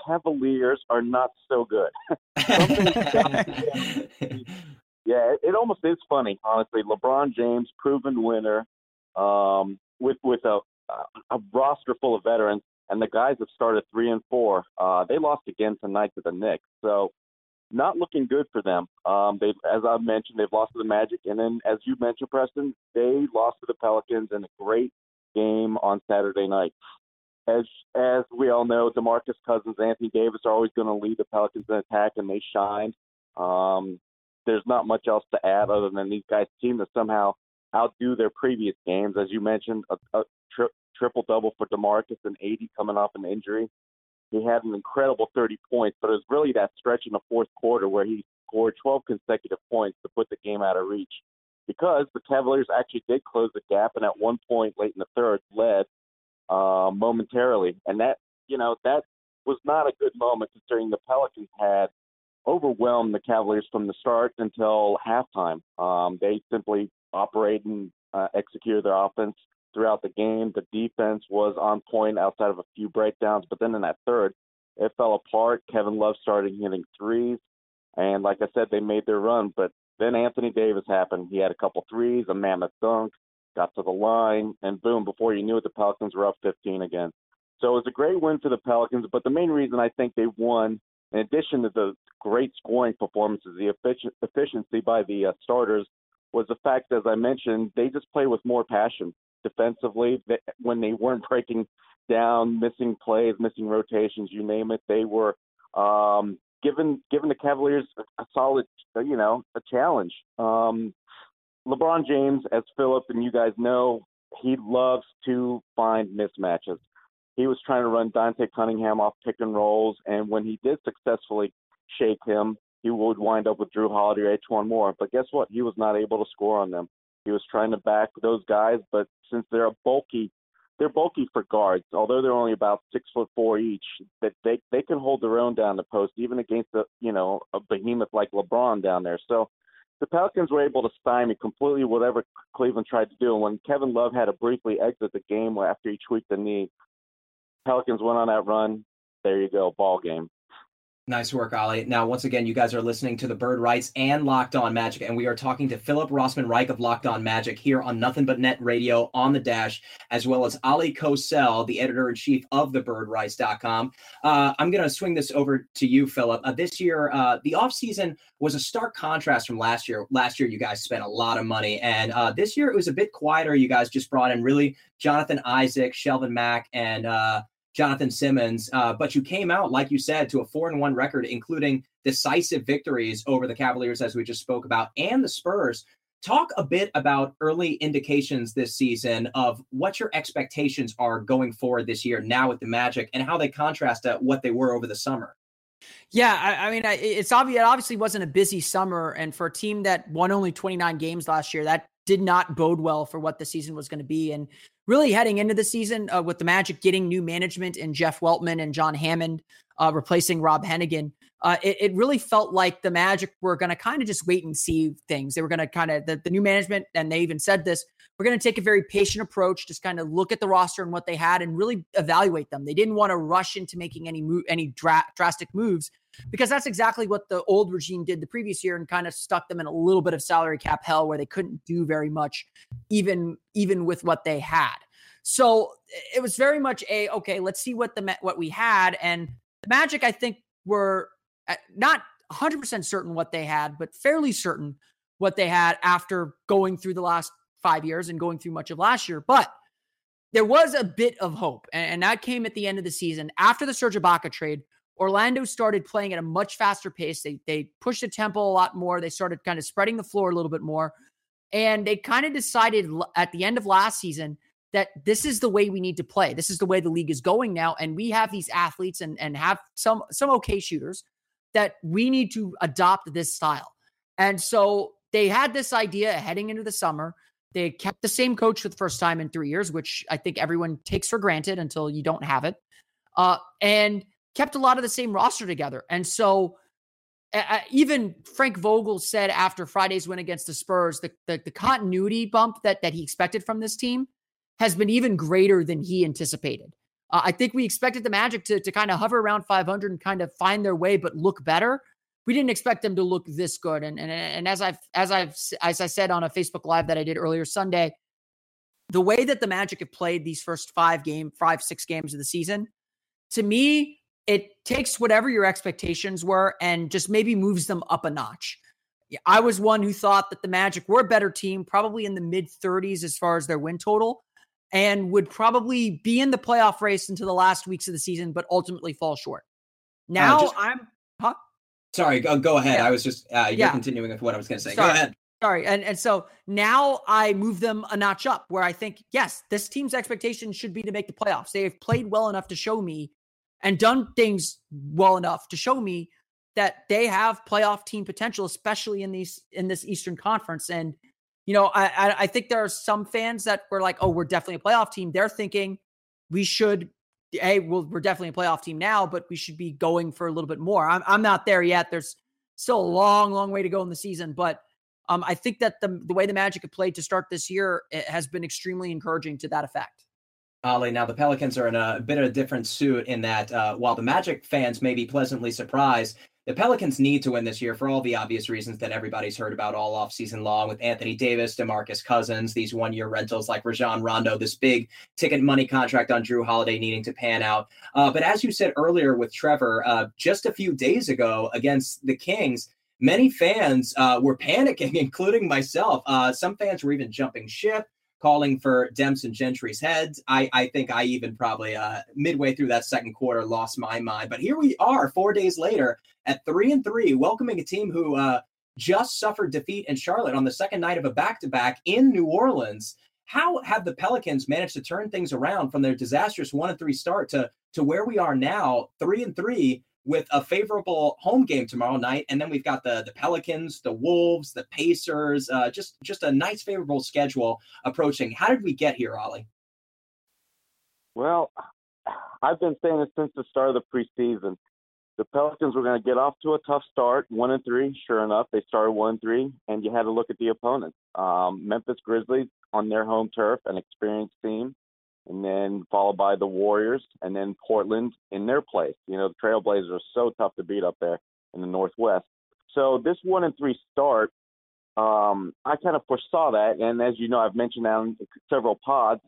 Cavaliers are not so good. Yeah, it, almost is funny, honestly. LeBron James, proven winner, um, with with a a roster full of veterans, and the guys have started three and four. Uh, they lost again tonight to the Knicks, so not looking good for them. Um, they, as I mentioned, they've lost to the Magic, and then as you mentioned, Preston, they lost to the Pelicans in a great game on Saturday night. As as we all know, DeMarcus Cousins, Anthony Davis are always going to lead the Pelicans in attack, and they shined. Um, there's not much else to add other than these guys seem to somehow outdo their previous games. As you mentioned, a, a tri- triple double for DeMarcus and AD coming off an injury. He had an incredible 30 points, but it was really that stretch in the fourth quarter where he scored 12 consecutive points to put the game out of reach. Because the Cavaliers actually did close the gap, and at one point late in the third, led uh, momentarily, and that you know that was not a good moment considering the Pelicans had overwhelmed the Cavaliers from the start until halftime. Um, they simply operated and uh, executed their offense throughout the game. The defense was on point outside of a few breakdowns, but then in that third, it fell apart. Kevin Love started hitting threes, and like I said, they made their run. But then Anthony Davis happened. He had a couple threes, a mammoth dunk, got to the line, and boom! Before you knew it, the Pelicans were up 15 again. So it was a great win for the Pelicans. But the main reason I think they won in addition to the great scoring performances, the efficiency by the uh, starters was the fact, as I mentioned, they just play with more passion defensively. They, when they weren't breaking down, missing plays, missing rotations, you name it, they were um, given given the Cavaliers a, solid, you know, a challenge. Um, LeBron James, as Philip and you guys know, he loves to find mismatches he was trying to run Dante Cunningham off pick and rolls, and when he did successfully shake him, he would wind up with Jrue Holiday or E'Twaun Moore. But guess what? He was not able to score on them. He was trying to back those guys, but since they're bulky, they're bulky for guards. Although they're only about six foot four each, that they they can hold their own down the post, even against a you know a behemoth like LeBron down there. So the Pelicans were able to stymie completely whatever Cleveland tried to do. And when Kevin Love had to briefly exit the game after he tweaked the knee, Pelicans went on that run. There you go, ball game. Nice work, Ollie. Now, once again, you guys are listening to the Bird Writes and Locked On Magic, and we are talking to Philip Rossman Reich of Locked On Magic here on Nothing But Net Radio on the Dash, as well as Ollie Kosel, the editor in chief of the birdwrites.com. Uh, I'm going to swing this over to you, Philip. Uh, this year, uh, the offseason was a stark contrast from last year. Last year, you guys spent a lot of money, and uh, this year it was a bit quieter. You guys just brought in really Jonathan Isaac, Shelvin Mack, and uh, Jonathan Simmons. Uh, but you came out, like you said, to a four and one record, including decisive victories over the Cavaliers, as we just spoke about, and the Spurs. Talk a bit about early indications this season of what your expectations are going forward this year now with the Magic and how they contrast to what they were over the summer. Yeah, I, I mean, it's obvious. It obviously wasn't a busy summer, and for a team that won only 29 games last year, that did not bode well for what the season was going to be. And really heading into the season uh, with the Magic getting new management and Jeff Weltman and John Hammond uh, replacing Rob Hennigan, uh, it, it, really felt like the Magic were going to kind of just wait and see things. They were going to kind of, the, the new management, and they even said this, we're going to take a very patient approach, just kind of look at the roster and what they had and really evaluate them. They didn't want to rush into making any move, any dra- drastic moves because that's exactly what the old regime did the previous year and kind of stuck them in a little bit of salary cap hell where they couldn't do very much, even even with what they had. So it was very much a okay. Let's see what the what we had, and the Magic I think were uh, not 100 percent certain what they had, but fairly certain what they had after going through the last five years and going through much of last year. But there was a bit of hope, and, that came at the end of the season after the Serge Ibaka trade. Orlando started playing at a much faster pace. They they pushed the tempo a lot more. They started kind of spreading the floor a little bit more, and they kind of decided at the end of last season that this is the way we need to play. This is the way the league is going now. And we have these athletes and, and have some some okay shooters that we need to adopt this style. And so they had this idea heading into the summer. They kept the same coach for the first time in three years, which I think everyone takes for granted until you don't have it. Uh, and kept a lot of the same roster together. And so uh, even Frank Vogel said after Friday's win against the Spurs, the, the, the continuity bump that that he expected from this team has been even greater than he anticipated. Uh, I think we expected the Magic to, to kind of hover around 500 and kind of find their way, but look better. We didn't expect them to look this good. And, and, and as I've, as I've, as I said on a Facebook live that I did earlier Sunday, the way that the Magic have played these first five game, five, six games of the season, to me, it takes whatever your expectations were and just maybe moves them up a notch. I was one who thought that the Magic were a better team, probably in the mid 30s as far as their win total and would probably be in the playoff race into the last weeks of the season, but ultimately fall short. Uh, now uh, just, I'm, huh? Sorry, go, go ahead. Yeah. I was just, uh, you're yeah. continuing with what I was going to say. Sorry. Go ahead. Sorry. And, and so now I move them a notch up where I think, yes, this team's expectation should be to make the playoffs. They have played well enough to show me and done things well enough to show me that they have playoff team potential, especially in these in this Eastern Conference. And you know, I, I think there are some fans that were like, oh, we're definitely a playoff team. They're thinking we should, hey, we're definitely a playoff team now, but we should be going for a little bit more. I'm, I'm not there yet. There's still a long, long way to go in the season, but um, I think that the the way the Magic have played to start this year has been extremely encouraging to that effect. Ali, now the Pelicans are in a bit of a different suit in that uh, while the Magic fans may be pleasantly surprised, the Pelicans need to win this year for all the obvious reasons that everybody's heard about all offseason long with Anthony Davis, DeMarcus Cousins, these one year rentals like Rajon Rondo, this big ticket money contract on Jrue Holiday needing to pan out. Uh, but as you said earlier with Trevor, uh, just a few days ago against the Kings, many fans uh, were panicking, including myself. Uh, some fans were even jumping ship calling for Demps and Gentry's heads. I, I think I even probably uh, midway through that second quarter lost my mind. But here we are, four days later, at three and three, welcoming a team who uh, just suffered defeat in Charlotte on the second night of a back-to-back in New Orleans. How have the Pelicans managed to turn things around from their disastrous one and three start to to where we are now, three and three, with a favorable home game tomorrow night, and then we've got the the Pelicans, the Wolves, the Pacers. Uh, just just a nice favorable schedule approaching. How did we get here, Ollie? Well, I've been saying it since the start of the preseason. The Pelicans were going to get off to a tough start, one and three. Sure enough, they started one and three, and you had to look at the opponents. Um, Memphis Grizzlies on their home turf, an experienced team, and then followed by the Warriors, and then Portland in their place. You know, the Trailblazers are so tough to beat up there in the Northwest. So this one and three start, um, I kind of foresaw that, and as you know, I've mentioned that on several pods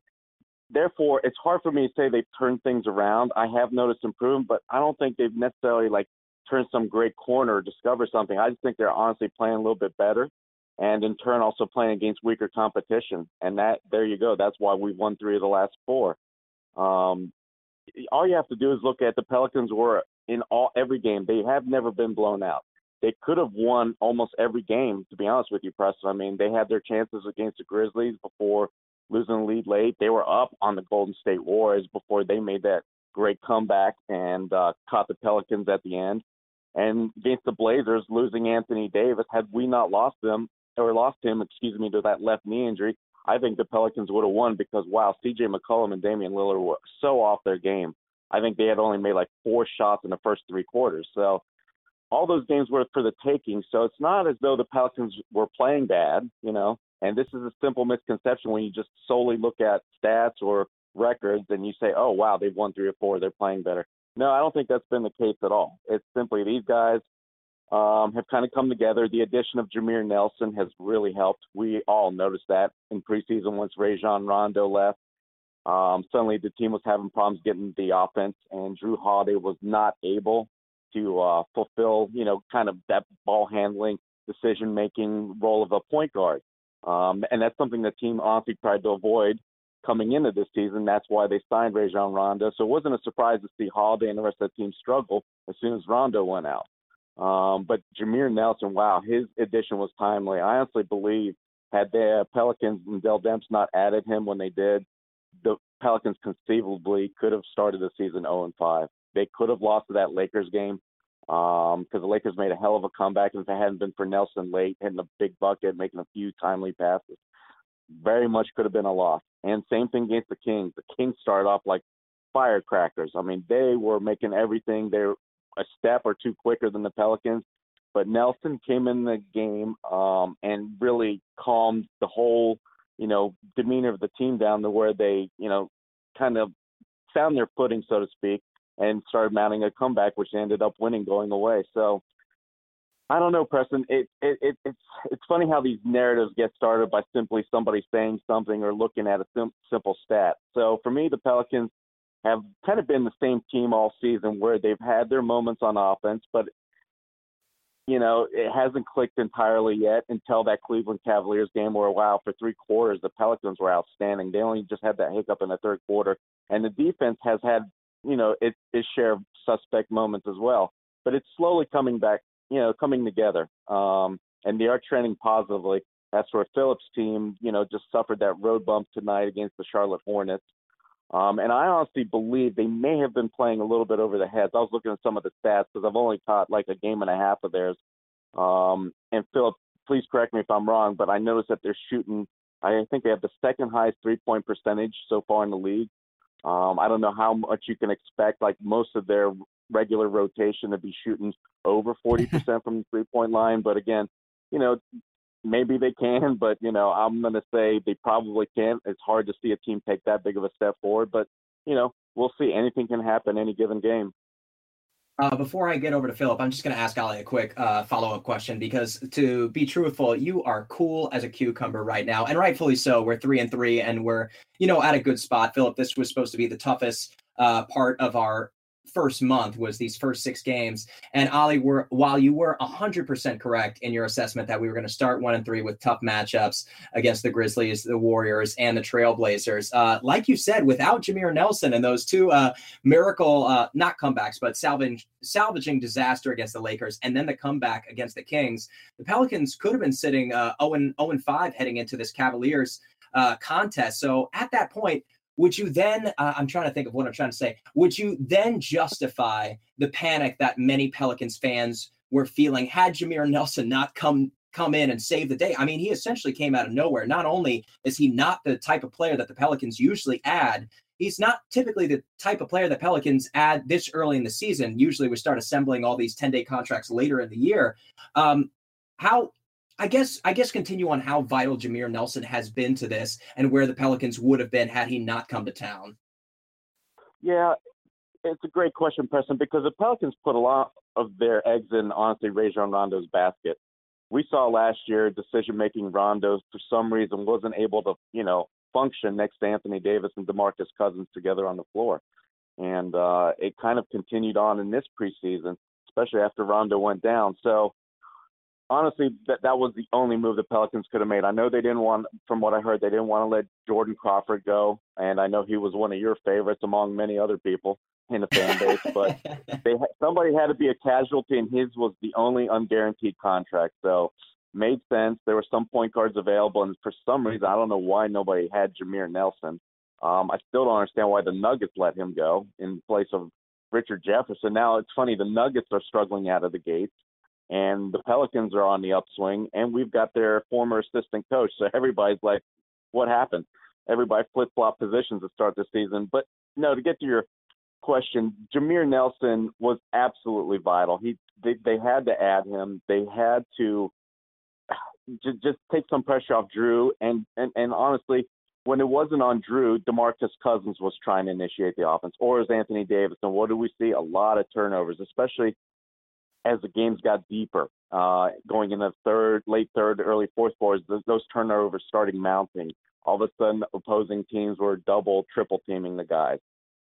therefore, it's hard for me to say they've turned things around. I have noticed improvement, but I don't think they've necessarily like turned some great corner or discovered something. I just think they're honestly playing a little bit better, and in turn also playing against weaker competition. And that there you go. That's why we've won three of the last four. Um, all you have to do is look at the Pelicans were in all every game. They have never been blown out. They could have won almost every game, to be honest with you, Preston. I mean, they had their chances against the Grizzlies before losing the lead late. They were up on the Golden State Warriors before they made that great comeback and uh, caught the Pelicans at the end. And against the Blazers, losing Anthony Davis, had we not lost them or lost him, excuse me, to that left knee injury, I think the Pelicans would have won because wow, C.J. McCollum and Damian Lillard were so off their game. I think they had only made like four shots in the first three quarters. So all those games were for the taking. So it's not as though the Pelicans were playing bad, you know. And this is a simple misconception when you just solely look at stats or records and you say, oh, wow, they've won three or four, they're playing better. No, I don't think that's been the case at all. It's simply these guys um, have kind of come together. The addition of Jameer Nelson has really helped. We all noticed that in preseason once Rajon Rondo left. Um, suddenly the team was having problems getting the offense, and Jrue Holiday was not able to uh, fulfill, you know, kind of that ball handling, decision making role of a point guard. Um, and that's something the team honestly tried to avoid coming into this season. That's why they signed Rajon Rondo. So it wasn't a surprise to see Holiday and the rest of the team struggle as soon as Rondo went out. Um, but Jameer Nelson, wow, his addition was timely. I honestly believe had the Pelicans and Dell Demps not added him when they did, the Pelicans conceivably could have started the season 0 and 5. They could have lost to that Lakers game because um, the Lakers made a hell of a comeback. And if it hadn't been for Nelson late hitting a big bucket, making a few timely passes, very much could have been a loss. And same thing against the Kings. The Kings started off like firecrackers. I mean, they were making everything. They're a step or two quicker than the Pelicans. But Nelson came in the game um, and really calmed the whole, you know, demeanor of the team down to where they, you know, kind of found their footing, so to speak and started mounting a comeback, which ended up winning going away. So I don't know, Preston. It, it, it it's it's funny how these narratives get started by simply somebody saying something or looking at a sim- simple stat. So for me, the Pelicans have kind of been the same team all season, where they've had their moments on offense, but you know it hasn't clicked entirely yet until that Cleveland Cavaliers game, where wow, for three quarters the Pelicans were outstanding. They only just had that hiccup in the third quarter, and the defense has had you know, it, its share of suspect moments as well. But it's slowly coming back, you know, coming together. Um, and they are trending positively. As for Phillips' team, you know, just suffered that road bump tonight against the Charlotte Hornets. Um, and I honestly believe they may have been playing a little bit over the heads. I was looking at some of the stats because I've only caught like a game and a half of theirs. Um, and Philip, please correct me if I'm wrong, but I noticed that they're shooting. I think they have the second highest three point percentage so far in the league. Um, I don't know how much you can expect, like most of their regular rotation to be shooting over 40% from the three point line. But again, you know, maybe they can, but, you know, I'm going to say they probably can't. It's hard to see a team take that big of a step forward, but, you know, we'll see. Anything can happen any given game. Uh, before I get over to Philip, I'm just going to ask Ollie a quick uh, follow up question because, to be truthful, you are cool as a cucumber right now, and rightfully so. We're three and three, and we're you know at a good spot. Philip, this was supposed to be the toughest uh, part of our first month was these first six games. And Ollie, were while you were hundred percent correct in your assessment that we were going to start one and three with tough matchups against the Grizzlies, the Warriors, and the Trailblazers. Uh, like you said, without Jameer Nelson and those two uh, miracle, uh, not comebacks, but salvaging disaster against the Lakers, and then the comeback against the Kings, the Pelicans could have been sitting uh, 0 and 0 and 5 heading into this Cavaliers uh, contest. So at that point would you then uh, i'm trying to think of what i'm trying to say would you then justify the panic that many pelicans fans were feeling had jameer nelson not come come in and save the day i mean he essentially came out of nowhere not only is he not the type of player that the pelicans usually add he's not typically the type of player that Pelicans add this early in the season. Usually we start assembling all these 10 day contracts later in the year. Um, how I guess I guess continue on how vital Jameer Nelson has been to this and where the Pelicans would have been had he not come to town. Yeah, it's a great question, Preston, because the Pelicans put a lot of their eggs in honestly Rajon Rondo's basket. We saw last year decision making Rondo for some reason wasn't able to, you know, function next to Anthony Davis and DeMarcus Cousins together on the floor. And uh, it kind of continued on in this preseason, especially after Rondo went down. So honestly, that that was the only move the Pelicans could have made. I know they didn't want, from what I heard, they didn't want to let Jordan Crawford go, and I know he was one of your favorites among many other people in the fan base. but they somebody had to be a casualty, and his was the only unguaranteed contract. So made sense. There were some point guards available, and for some reason, I don't know why nobody had Jameer Nelson. Um, I still don't understand why the Nuggets let him go in place of Richard Jefferson. Now it's funny, the Nuggets are struggling out of the gates, and the Pelicans are on the upswing, and we've got their former assistant coach. So everybody's like, "What happened?" Everybody flip flop positions to start the season. But no, to get to your question, Jameer Nelson was absolutely vital. He they, they had to add him. They had to just, just take some pressure off Jrue. And, and, and honestly, when it wasn't on Jrue, DeMarcus Cousins was trying to initiate the offense, or as Anthony Davis. And what do we see? A lot of turnovers, especially as the games got deeper, uh, going in the third, late third, early fourth quarters. Those, those turnovers starting mounting. All of a sudden, opposing teams were double, triple teaming the guys.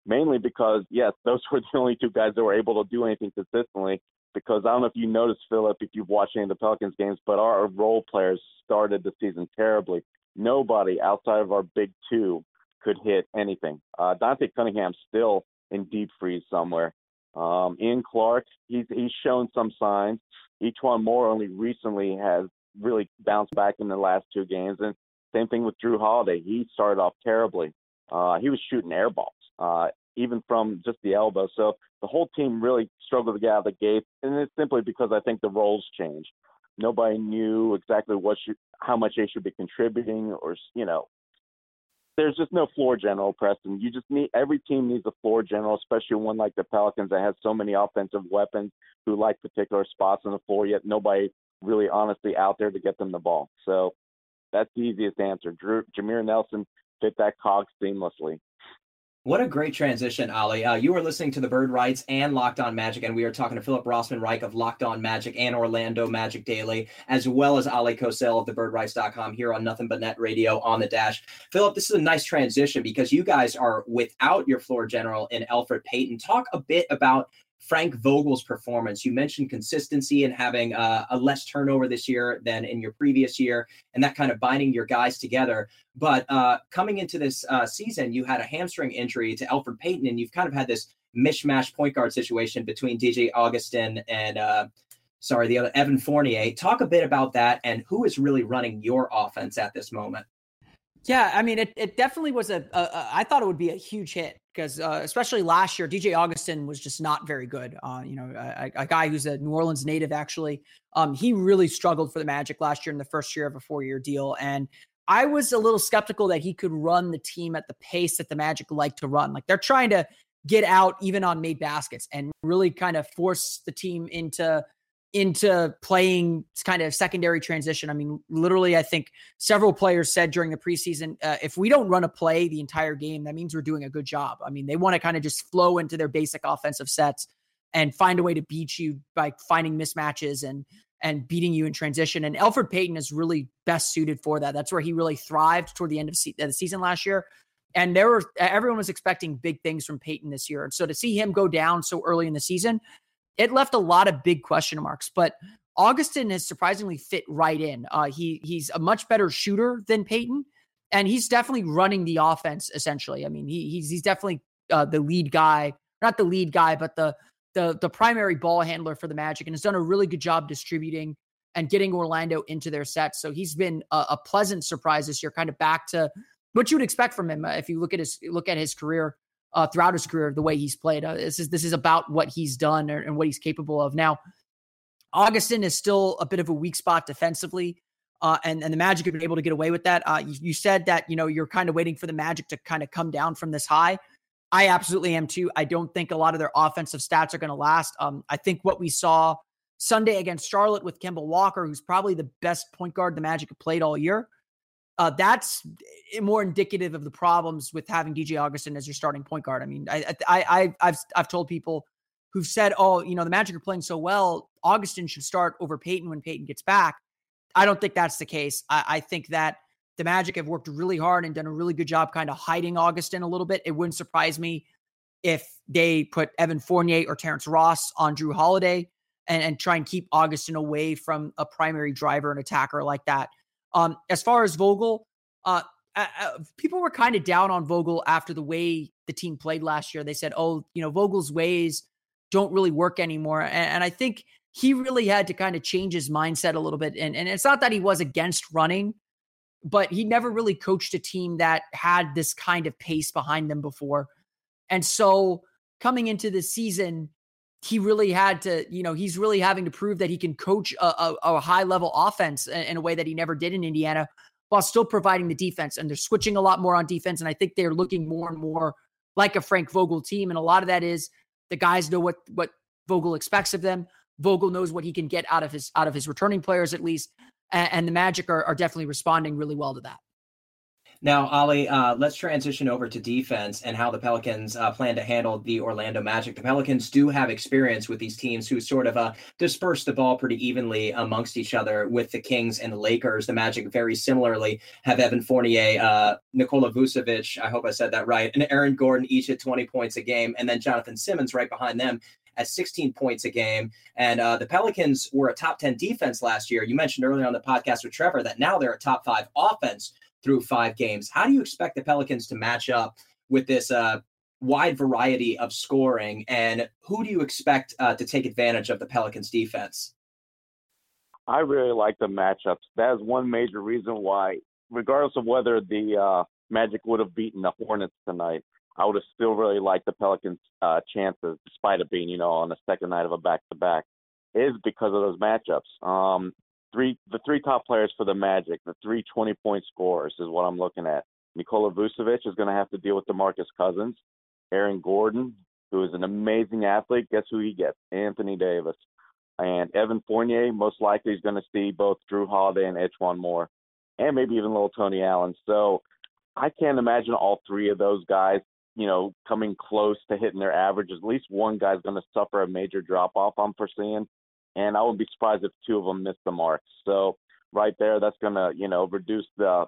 Mainly because, yes, those were the only two guys that were able to do anything consistently because I don't know if you noticed, Philip, if you've watched any of the Pelicans games, but our role players started the season terribly. Nobody outside of our big two could hit anything. Uh, Dante Cunningham's still in deep freeze somewhere. Um, Ian Clark, he's he's shown some signs. E'Twaun Moore only recently has really bounced back in the last two games, and same thing with Jrue Holiday. He started off terribly. Uh, he was shooting air balls. Uh, even from just the elbow. So the whole team really struggled to get out of the gate, and it's simply because I think the roles changed. Nobody knew exactly what should, how much they should be contributing, or you know, there's just no floor general, Preston. You just need every team needs a floor general, especially one like the Pelicans that has so many offensive weapons who like particular spots on the floor, yet nobody really honestly out there to get them the ball. So that's the easiest answer. Drew, Jameer Nelson fit that cog seamlessly. What a great transition, Ollie. Uh, you are listening to the Bird Writes and Locked On Magic, and we are talking to Philip Rossman Reich of Locked On Magic and Orlando Magic Daily, as well as Ollie Kosel of thebirdwrites.com here on Nothing But Net Radio on the Dash. Philip, this is a nice transition because you guys are without your floor general in Elfrid Payton. Talk a bit about Frank Vogel's performance. You mentioned consistency and having uh, a less turnover this year than in your previous year, and that kind of binding your guys together. But uh, coming into this uh, season, you had a hamstring injury to Elfrid Payton, and you've kind of had this mishmash point guard situation between DJ Augustin and uh, sorry, the other Evan Fournier. Talk a bit about that and who is really running your offense at this moment. Yeah, I mean, it, it definitely was a, a, a. I thought it would be a huge hit because, uh, especially last year, DJ Augustin was just not very good. Uh, you know, a, a, guy who's a New Orleans native, actually, um, he really struggled for the Magic last year in the first year of a four-year deal, and I was a little skeptical that he could run the team at the pace that the Magic like to run. Like they're trying to get out even on made baskets and really kind of force the team into into playing kind of secondary transition. I mean, literally, I think several players said during the preseason, uh, if we don't run a play the entire game, that means we're doing a good job. I mean, they want to kind of just flow into their basic offensive sets and find a way to beat you by finding mismatches and and beating you in transition. And Elfrid Payton is really best suited for that. That's where he really thrived toward the end of the season last year. And there were everyone was expecting big things from Payton this year. And so to see him go down so early in the season, it left a lot of big question marks. But Augustin has surprisingly fit right in. Uh, he he's a much better shooter than Payton, and he's definitely running the offense. Essentially, I mean, he, he's he's definitely uh, the lead guy, not the lead guy, but the the the primary ball handler for the Magic, and has done a really good job distributing and getting Orlando into their sets. So he's been a, a pleasant surprise this year, kind of back to what you would expect from him uh, if you look at his look at his career uh, throughout his career, the way he's played. Uh, this is this is about what he's done and what he's capable of. Now, Augustin is still a bit of a weak spot defensively. Uh, and, and the Magic have been able to get away with that. Uh, you, you said that, you know, you're kind of waiting for the Magic to kind of come down from this high. I absolutely am too. I don't think a lot of their offensive stats are going to last. Um, I think what we saw Sunday against Charlotte with Kemba Walker, who's probably the best point guard the Magic have played all year, uh, that's more indicative of the problems with having DJ Augustin as your starting point guard. I mean, I, I, I, I've, I've told people who've said, "Oh, you know, the Magic are playing so well, Augustin should start over Payton when Payton gets back." I don't think that's the case. I, I think that the Magic have worked really hard and done a really good job kind of hiding Augustin a little bit. It wouldn't surprise me if they put Evan Fournier or Terrence Ross on Jrue Holiday and, and try and keep Augustin away from a primary driver and attacker like that. Um, as far as Vogel, uh, uh, people were kind of down on Vogel after the way the team played last year. They said, "Oh, you know, Vogel's ways don't really work anymore," and, and I think he really had to kind of change his mindset a little bit. And, and it's not that he was against running, but he never really coached a team that had this kind of pace behind them before. And so coming into the season, he really had to, you know, he's really having to prove that he can coach a, a, a high level offense in a way that he never did in Indiana while still providing the defense. And they're switching a lot more on defense. And I think they're looking more and more like a Frank Vogel team. And a lot of that is the guys know what, what Vogel expects of them. Vogel knows what he can get out of his out of his returning players at least, and, and the Magic are, are definitely responding really well to that. Now, Ollie, uh, let's transition over to defense and how the Pelicans uh, plan to handle the Orlando Magic. The Pelicans do have experience with these teams who sort of uh, disperse the ball pretty evenly amongst each other with the Kings and the Lakers. The Magic very similarly have Evan Fournier, uh, Nikola Vucevic, I hope I said that right, and Aaron Gordon each at 20 points a game, and then Jonathan Simmons right behind them at 16 points a game. And uh, the Pelicans were a top 10 defense last year. You mentioned earlier on the podcast with Trevor that now they're a top five offense through five games. How do you expect the Pelicans to match up with this uh, wide variety of scoring? And who do you expect uh, to take advantage of the Pelicans defense? I really like the matchups. That is one major reason why, regardless of whether the uh, Magic would have beaten the Hornets tonight, I would have still really liked the Pelicans' uh, chances, despite it being, you know, on the second night of a back-to-back, is because of those matchups. Um, three, the three top players for the Magic, the three 20-point scorers is what I'm looking at. Nikola Vucevic is going to have to deal with DeMarcus Cousins. Aaron Gordon, who is an amazing athlete, guess who he gets? Anthony Davis. And Evan Fournier, most likely, is going to see both Jrue Holiday and E'Twaun Moore, and maybe even little Tony Allen. So I can't imagine all three of those guys you know, coming close to hitting their average. At least one guy's going to suffer a major drop off, I'm foreseeing. And I would be surprised if two of them miss the mark. So, right there, that's going to, you know, reduce the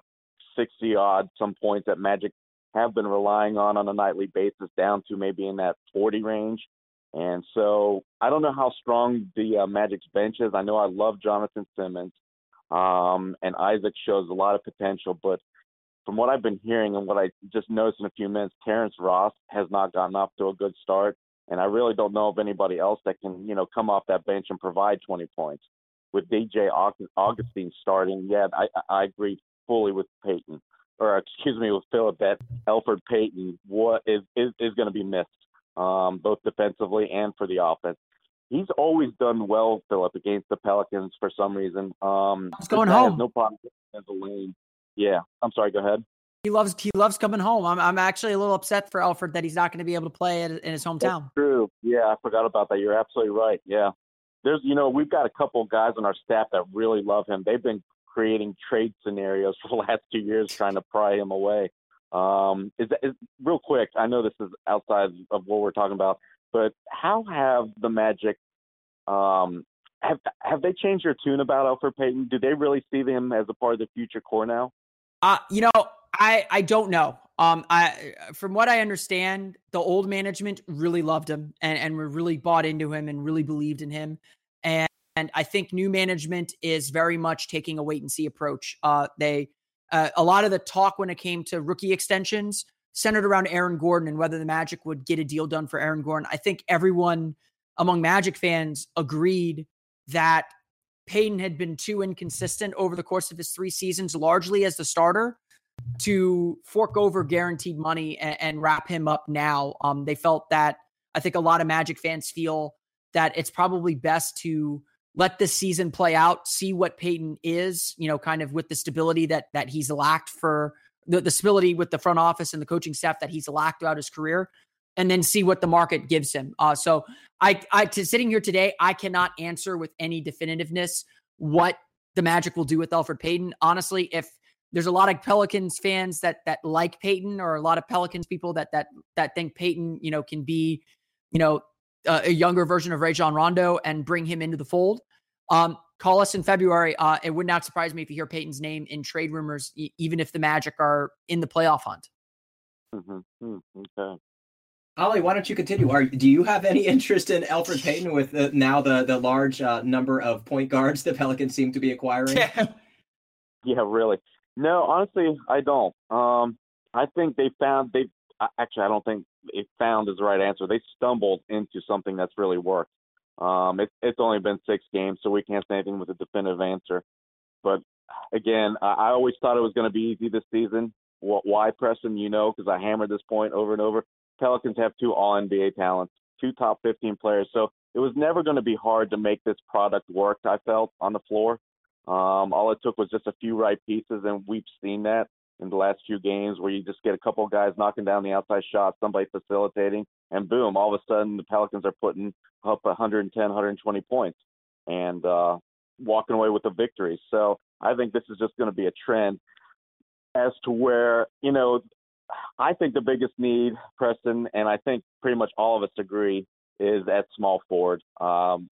60 odd, some points that Magic have been relying on on a nightly basis down to maybe in that 40 range. And so I don't know how strong the uh, Magic's bench is. I know I love Jonathan Simmons, um, and Isaac shows a lot of potential, but from what I've been hearing and what I just noticed in a few minutes, Terrence Ross has not gotten off to a good start, and I really don't know of anybody else that can, you know, come off that bench and provide 20 points. With DJ Augustin starting, yeah, I, I agree fully with Payton, or excuse me, with Philip that Elfrid Payton what is is, is going to be missed, um, both defensively and for the offense. He's always done well, Philip, against the Pelicans for some reason. Um, He's going home. No problem as a lane. Yeah, I'm sorry. Go ahead. He loves he loves coming home. I'm I'm actually a little upset for Elfrid that he's not going to be able to play in his hometown. That's true. Yeah, I forgot about that. You're absolutely right. Yeah, there's you know we've got a couple guys on our staff that really love him. They've been creating trade scenarios for the last two years trying to pry him away. Um, is, that, is real quick? I know this is outside of what we're talking about, but how have the Magic um, have have they changed their tune about Elfrid Payton? Do they really see him as a part of the future core now? Uh, you know, I I don't know. Um, I from what I understand, the old management really loved him and and were really bought into him and really believed in him. And and I think new management is very much taking a wait and see approach. Uh, they uh, a lot of the talk when it came to rookie extensions centered around Aaron Gordon and whether the Magic would get a deal done for Aaron Gordon. I think everyone among Magic fans agreed that Payton had been too inconsistent over the course of his three seasons, largely as the starter, to fork over guaranteed money and, and wrap him up now. Um, they felt that I think a lot of Magic fans feel that it's probably best to let this season play out, see what Payton is, you know, kind of with the stability that that he's lacked for the, the stability with the front office and the coaching staff that he's lacked throughout his career, and then see what the market gives him. Uh, so I, I to sitting here today, I cannot answer with any definitiveness what the Magic will do with Elfrid Payton. Honestly, if there's a lot of Pelicans fans that that like Payton, or a lot of Pelicans people that that that think Payton, you know, can be, you know, uh, a younger version of Rajon Rondo and bring him into the fold. Um, call us in February. Uh, it would not surprise me if you hear Payton's name in trade rumors, e- even if the Magic are in the playoff hunt. Mm-hmm. Hmm, okay. Ollie, why don't you continue? Are do you have any interest in Elfrid Payton with the, now the the large uh, number of point guards the Pelicans seem to be acquiring? Yeah. yeah, really. No, honestly, I don't. Um, I think they found they actually I don't think they found is the right answer. They stumbled into something that's really worked. Um, it's it's only been six games, so we can't say anything with a definitive answer. But again, I, I always thought it was going to be easy this season. Why, Preston? You know, because I hammered this point over and over. Pelicans have two All NBA talents, two top 15 players, so it was never going to be hard to make this product work. I felt on the floor. Um, all it took was just a few right pieces, and we've seen that in the last few games where you just get a couple of guys knocking down the outside shot, somebody facilitating, and boom, all of a sudden the Pelicans are putting up 110, 120 points and uh, walking away with a victory. So I think this is just going to be a trend as to where, you know, I think the biggest need, Preston, and I think pretty much all of us agree, is at small forward. Um,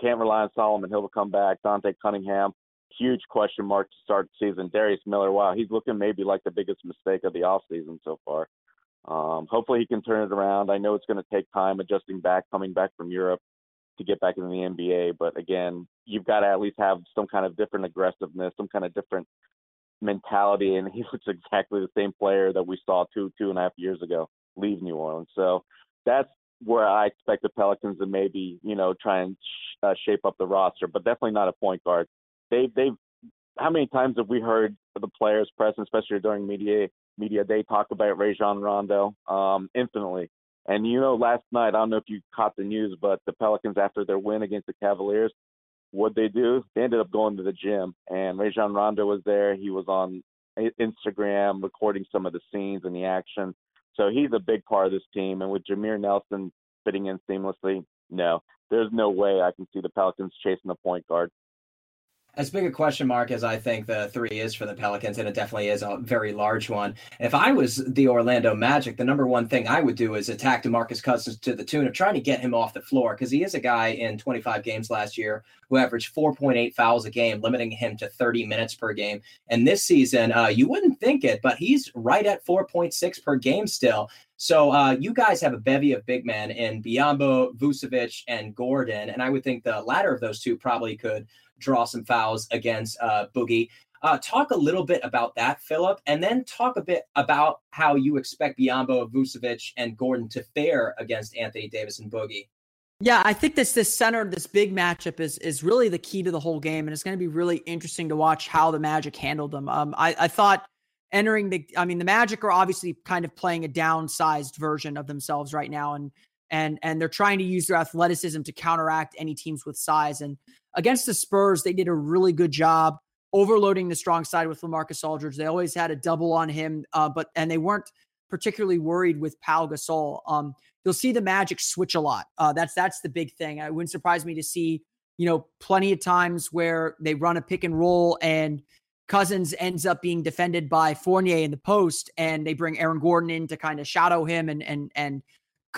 can't rely on Solomon Hill to come back. Dante Cunningham, huge question mark to start the season. Darius Miller, wow, he's looking maybe like the biggest mistake of the offseason so far. Um, hopefully he can turn it around. I know it's going to take time adjusting back, coming back from Europe to get back into the NBA. But again, you've got to at least have some kind of different aggressiveness, some kind of different mentality. And he looks exactly the same player that we saw two, two and a half years ago leave New Orleans. So that's where I expect the Pelicans to maybe, you know, try and sh- uh, shape up the roster, but definitely not a point guard. They, they've, how many times have we heard the players present, especially during media media day, talk about Rajon Rondo um, infinitely? And you know, last night, I don't know if you caught the news, but the Pelicans, after their win against the Cavaliers, what they do? They ended up going to the gym, and Rajon Rondo was there. He was on Instagram recording some of the scenes and the action. So he's a big part of this team. And with Jameer Nelson fitting in seamlessly, no, there's no way I can see the Pelicans chasing the point guard as big a question mark as I think the three is for the Pelicans, and it definitely is a very large one. If I was the Orlando Magic, the number one thing I would do is attack DeMarcus Cousins to the tune of trying to get him off the floor because he is a guy in 25 games last year who averaged 4.8 fouls a game, limiting him to 30 minutes per game. And this season, uh, you wouldn't think it, but he's right at 4.6 per game still. So uh, you guys have a bevy of big men in Biyombo, Vucevic, and Gordon, and I would think the latter of those two probably could draw some fouls against uh, Boogie. Uh, talk a little bit about that, Philip, and then talk a bit about how you expect Biyombo, Vucevic, and Gordon to fare against Anthony Davis and Boogie. Yeah, I think this this center, this big matchup is is really the key to the whole game, and it's going to be really interesting to watch how the Magic handled them. Um, I, I thought entering the, I mean, the Magic are obviously kind of playing a downsized version of themselves right now, and and and they're trying to use their athleticism to counteract any teams with size. And against the Spurs, they did a really good job overloading the strong side with LaMarcus Aldridge. They always had a double on him, uh, but and they weren't particularly worried with Pau Gasol. Um, you'll see the Magic switch a lot. Uh, that's that's the big thing. It wouldn't surprise me to see you know plenty of times where they run a pick and roll and Cousins ends up being defended by Fournier in the post, and they bring Aaron Gordon in to kind of shadow him and and and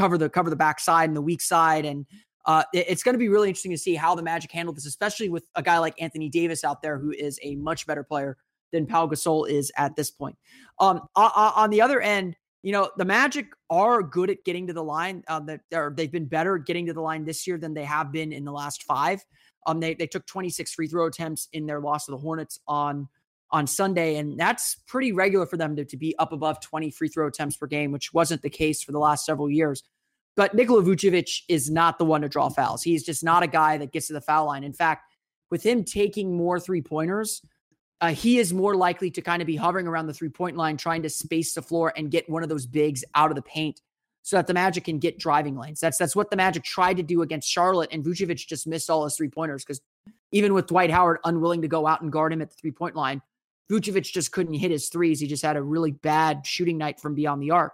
cover the cover the backside and the weak side. And uh, it, it's going to be really interesting to see how the Magic handle this, especially with a guy like Anthony Davis out there, who is a much better player than Pau Gasol is at this point. Um, on the other end, you know the Magic are good at getting to the line. Uh, that they've been better at getting to the line this year than they have been in the last five. Um, they they took 26 free throw attempts in their loss to the Hornets on on Sunday, and that's pretty regular for them to, to be up above 20 free throw attempts per game, which wasn't the case for the last several years. But Nikola Vucevic is not the one to draw fouls. He's just not a guy that gets to the foul line. In fact, with him taking more three pointers, uh, he is more likely to kind of be hovering around the three point line, trying to space the floor and get one of those bigs out of the paint so that the Magic can get driving lanes. That's that's what the Magic tried to do against Charlotte, and Vucevic just missed all his three pointers because even with Dwight Howard unwilling to go out and guard him at the three point line, Vucevic just couldn't hit his threes. He just had a really bad shooting night from beyond the arc.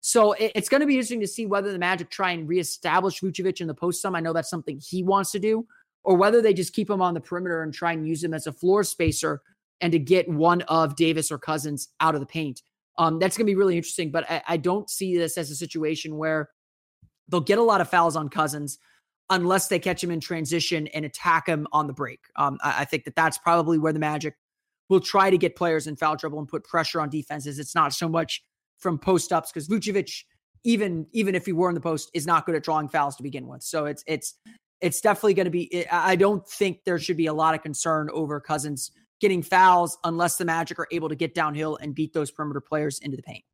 So it, it's going to be interesting to see whether the Magic try and reestablish Vucevic in the post some. I know that's something he wants to do, or whether they just keep him on the perimeter and try and use him as a floor spacer and to get one of Davis or Cousins out of the paint. Um, that's going to be really interesting, but I, I don't see this as a situation where they'll get a lot of fouls on Cousins unless they catch him in transition and attack him on the break. Um, I, I, think that that's probably where the Magic will try to get players in foul trouble and put pressure on defenses. It's not so much from post ups because Vucevic, even even if he were in the post, is not good at drawing fouls to begin with. So it's it's it's definitely going to be. Eh, I don't think there should be a lot of concern over Cousins getting fouls unless the Magic are able to get downhill and beat those perimeter players into the paint.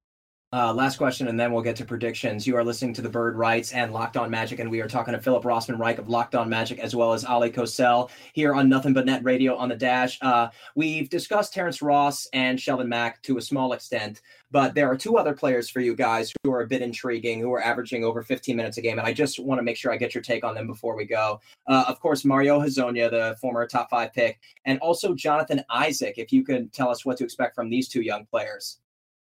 Uh, last question, and then we'll get to predictions. You are listening to the Bird Writes and Locked On Magic, and we are talking to Philip Rossman Reich of Locked On Magic, as well as Ollie Kosel here on Nothing But Net Radio on the Dash. Uh, we've discussed Terrence Ross and Shelvin Mack to a small extent, but there are two other players for you guys who are a bit intriguing, who are averaging over 15 minutes a game, and I just want to make sure I get your take on them before we go. Uh, of course, Mario Hezonja, the former top five pick, and also Jonathan Isaac. If you could tell us what to expect from these two young players.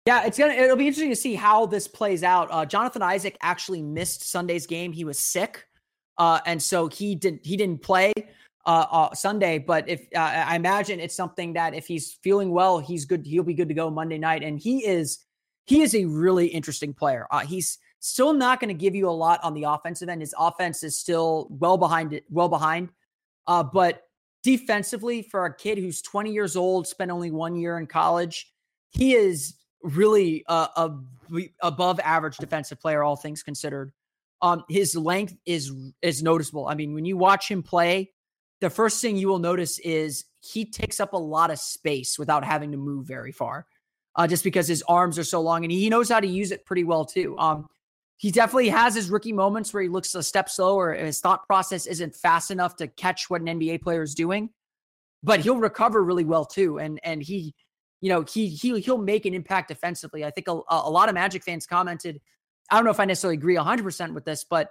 Yeah, it's gonna it'll be interesting to see how this plays out. Uh, Jonathan Isaac actually missed Sunday's game; he was sick, uh, and so he did he didn't play uh, uh Sunday. But if uh, I imagine it's something that if he's feeling well, he's good. He'll be good to go Monday night, and he is he is a really interesting player. Uh, he's still not going to give you a lot on the offensive end. His offense is still well behind it, well behind. but defensively, for a kid who's 20 years old, spent only one year in college, he is really uh, a above average defensive player, all things considered. Um, his length is is noticeable. I mean, when you watch him play, the first thing you will notice is he takes up a lot of space without having to move very far, uh, just because his arms are so long, and he knows how to use it pretty well too. Um, he definitely has his rookie moments where he looks a step slower. His thought process isn't fast enough to catch what an NBA player is doing, but he'll recover really well too. And and he you know, he he he'll make an impact defensively. I think a, a lot of Magic fans commented. I don't know if I necessarily agree 100% with this, but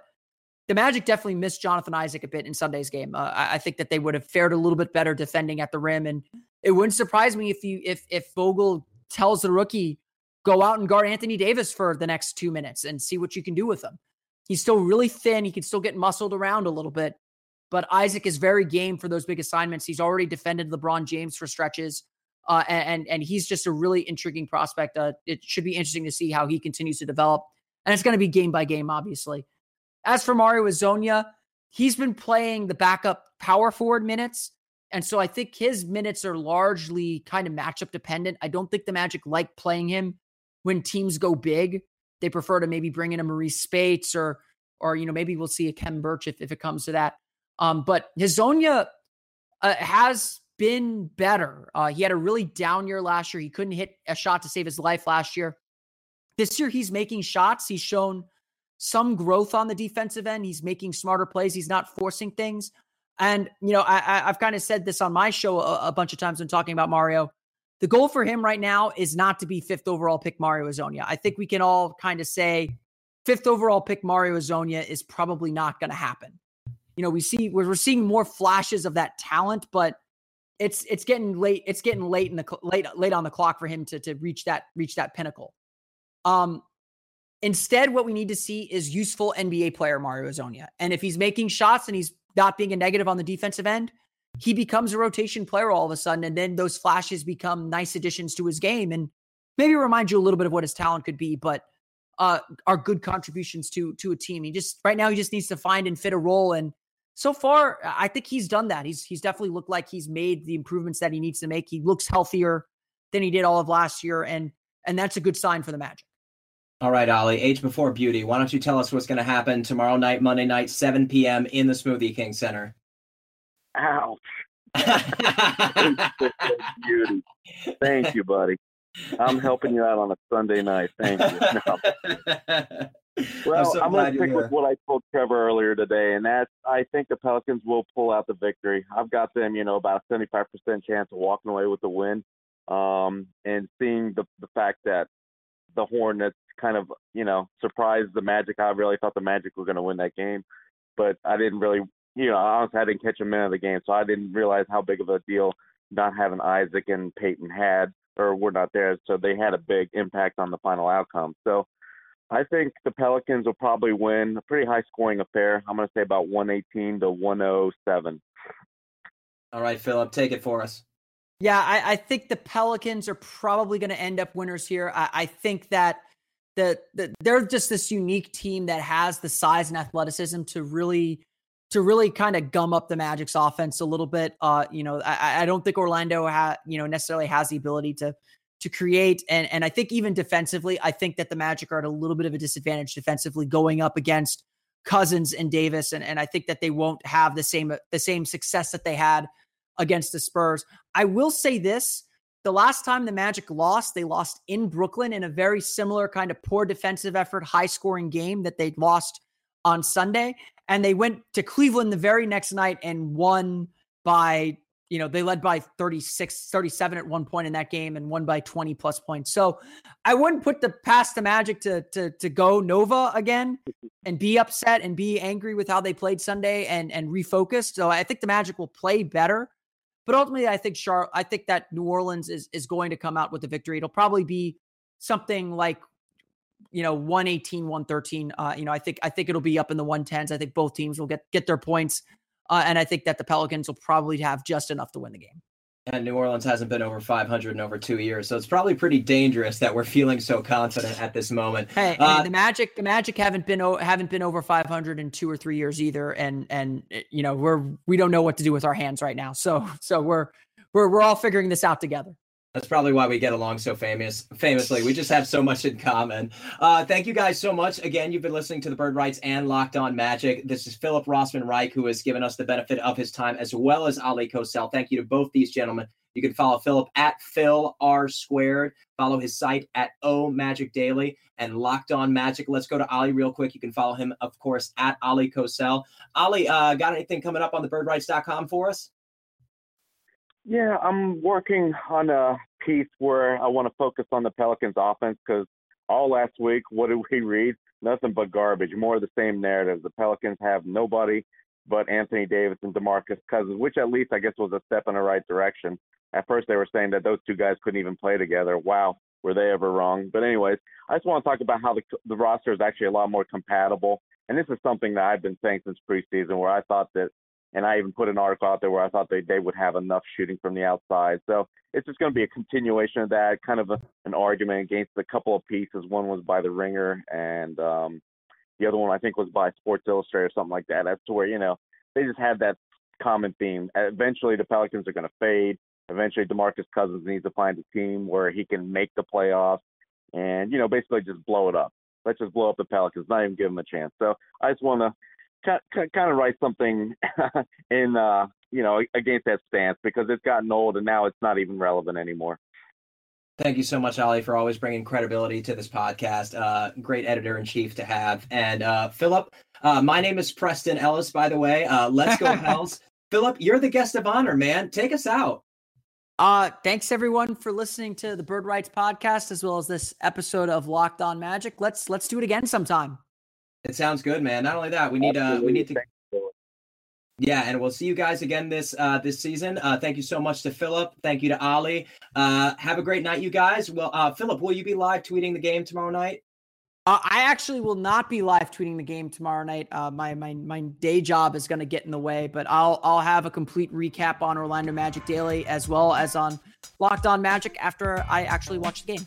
the Magic definitely missed Jonathan Isaac a bit in Sunday's game. Uh, I, I, think that they would have fared a little bit better defending at the rim, and it wouldn't surprise me if you if if Vogel tells the rookie go out and guard Anthony Davis for the next two minutes and see what you can do with him. He's still really thin. He can still get muscled around a little bit, but Isaac is very game for those big assignments. He's already defended LeBron James for stretches. Uh, and and he's just a really intriguing prospect. Uh, it should be interesting to see how he continues to develop, and it's going to be game by game, obviously. As for Mario Hezonja, he's been playing the backup power forward minutes, and so I think his minutes are largely kind of matchup dependent. I don't think the Magic like playing him when teams go big. They prefer to maybe bring in a Marreese Speights or or you know maybe we'll see a Khem Birch if, if it comes to that. Um, but Hezonja uh, has been better. Uh, he had a really down year last year. He couldn't hit a shot to save his life last year. This year, he's making shots. He's shown some growth on the defensive end. He's making smarter plays. He's not forcing things. And, you know, I, have kind of said this on my show a, a, bunch of times when talking about Mario. The goal for him right now is not to be fifth overall pick Mario Hezonja. I think we can all kind of say fifth overall pick Mario Hezonja is probably not going to happen. You know, we see we're seeing more flashes of that talent, but it's it's getting late. It's getting late in the late late on the clock for him to to reach that reach that pinnacle. Um, instead, what we need to see is useful NBA player Mario Hezonja. And if he's making shots and he's not being a negative on the defensive end, he becomes a rotation player all of a sudden, and then those flashes become nice additions to his game and maybe remind you a little bit of what his talent could be, but uh, are good contributions to to a team. He just right now he just needs to find and fit a role and so far, uh, I think he's done that. He's he's definitely looked like he's made the improvements that he needs to make. He looks healthier than he did all of last year, and and that's a good sign for the Magic. All right, Ollie, age before beauty. Why don't you tell us what's going to happen tomorrow night, Monday night, 7 p.m. in the Smoothie King Center? Ouch. beauty. Thank you, buddy. I'm helping you out on a Sunday night. Thank you. No. Well, I'm, so I'm going to stick with what I told Trevor earlier today, and that's I think the Pelicans will pull out the victory. I've got them, you know, about a 75% chance of walking away with the win. Um, and seeing the the fact that the Hornets kind of, you know, surprised the Magic. I really thought the Magic were going to win that game, but I didn't really you know, honestly, I didn't catch a minute of the game, so I didn't realize how big of a deal not having Isaac and Payton had or were not there. So they had a big impact on the final outcome. So I think the Pelicans will probably win a pretty high scoring affair. I'm going to say about 118 to 107. All right, Philip, take it for us. Yeah, I, I think the Pelicans are probably going to end up winners here. I, I think that the, the they're just this unique team that has the size and athleticism to really to really kind of gum up the Magic's offense a little bit. Uh, you know, I, I don't think Orlando ha, you know necessarily has the ability to to create and and I think even defensively, I think that the Magic are at a little bit of a disadvantage defensively going up against Cousins and Davis, and and I think that they won't have the same the same success that they had against the Spurs. I will say this. The last time the Magic lost, they lost in Brooklyn in a very similar kind of poor defensive effort, high scoring game that they lost on Sunday. And they went to Cleveland the very next night and won by, you know, they led by 36, 37 at one point in that game and won by 20 plus points. So I wouldn't put the past the Magic to to to go Nova again and be upset and be angry with how they played Sunday and and refocused. So I think the Magic will play better. But ultimately, I think Char- I think that New Orleans is is going to come out with a victory. It'll probably be something like you know 118 113 uh you know i think i think it'll be up in the 110s i think both teams will get get their points uh, and i think that the pelicans will probably have just enough to win the game and New Orleans hasn't been over 500 in over two years, so it's probably pretty dangerous that we're feeling so confident at this moment. Hey, uh, the Magic, the Magic haven't been haven't been over 500 in two or three years either, and and eh, you know we're we don't know what to do with our hands right now, so so we're we're we're all figuring this out together. That's probably why we get along so famous famously. We just have so much in common. Uh, thank you guys so much. Again, you've been listening to the Bird Writes and Locked On Magic. This is Philip Rossman Reich, who has given us the benefit of his time, as well as Ollie Kosel. Thank you to both these gentlemen. You can follow Philip at Phil R squared. Follow his site at O Magic Daily and Locked On Magic. Let's go to Ollie real quick. You can follow him, of course, at Ollie Kosel. Ollie, uh, got anything coming up on the birdwrites.com for us? Yeah, I'm working on a piece where I want to focus on the Pelicans offense because all last week, what did we read? Nothing but garbage. More of the same narrative. The Pelicans have nobody but Anthony Davis and DeMarcus Cousins, which at least I guess was a step in the right direction. At first, they were saying that those two guys couldn't even play together. Wow, were they ever wrong? But anyways, I just want to talk about how the the roster is actually a lot more compatible. And this is something that I've been saying since preseason, where I thought that and I even put an article out there where I thought they, they would have enough shooting from the outside. So it's just going to be a continuation of that, kind of a, an argument against a couple of pieces. One was by The Ringer, and um, the other one I think was by Sports Illustrated or something like that. As to where, you know, they just had that common theme. Eventually, the Pelicans are going to fade. Eventually, DeMarcus Cousins needs to find a team where he can make the playoffs and, you know, basically just blow it up. Let's just blow up the Pelicans, not even give them a chance. So I just want to kind of write something in uh you know against that stance because it's gotten old and now it's not even relevant anymore. Thank you so much, Ollie, for always bringing credibility to this podcast. Uh, great editor in chief to have. And uh, Philip, uh, my name is Preston Ellis, by the way. Uh, let's go, Pels. Philip, you're the guest of honor, man. Take us out. Uh, thanks everyone for listening to the Bird Writes podcast as well as this episode of Locked On Magic. Let's let's do it again sometime. It sounds good, man. Not only that, we need uh we need to yeah, and we'll see you guys again this uh, this season. Uh, thank you so much to Philip. Thank you to Ollie. Uh, have a great night, you guys. Well, uh, Philip, will you be live tweeting the game tomorrow night? Uh, I actually will not be live tweeting the game tomorrow night. Uh, my my my day job is going to get in the way, but I'll I'll have a complete recap on Orlando Magic Daily as well as on Locked On Magic after I actually watch the game.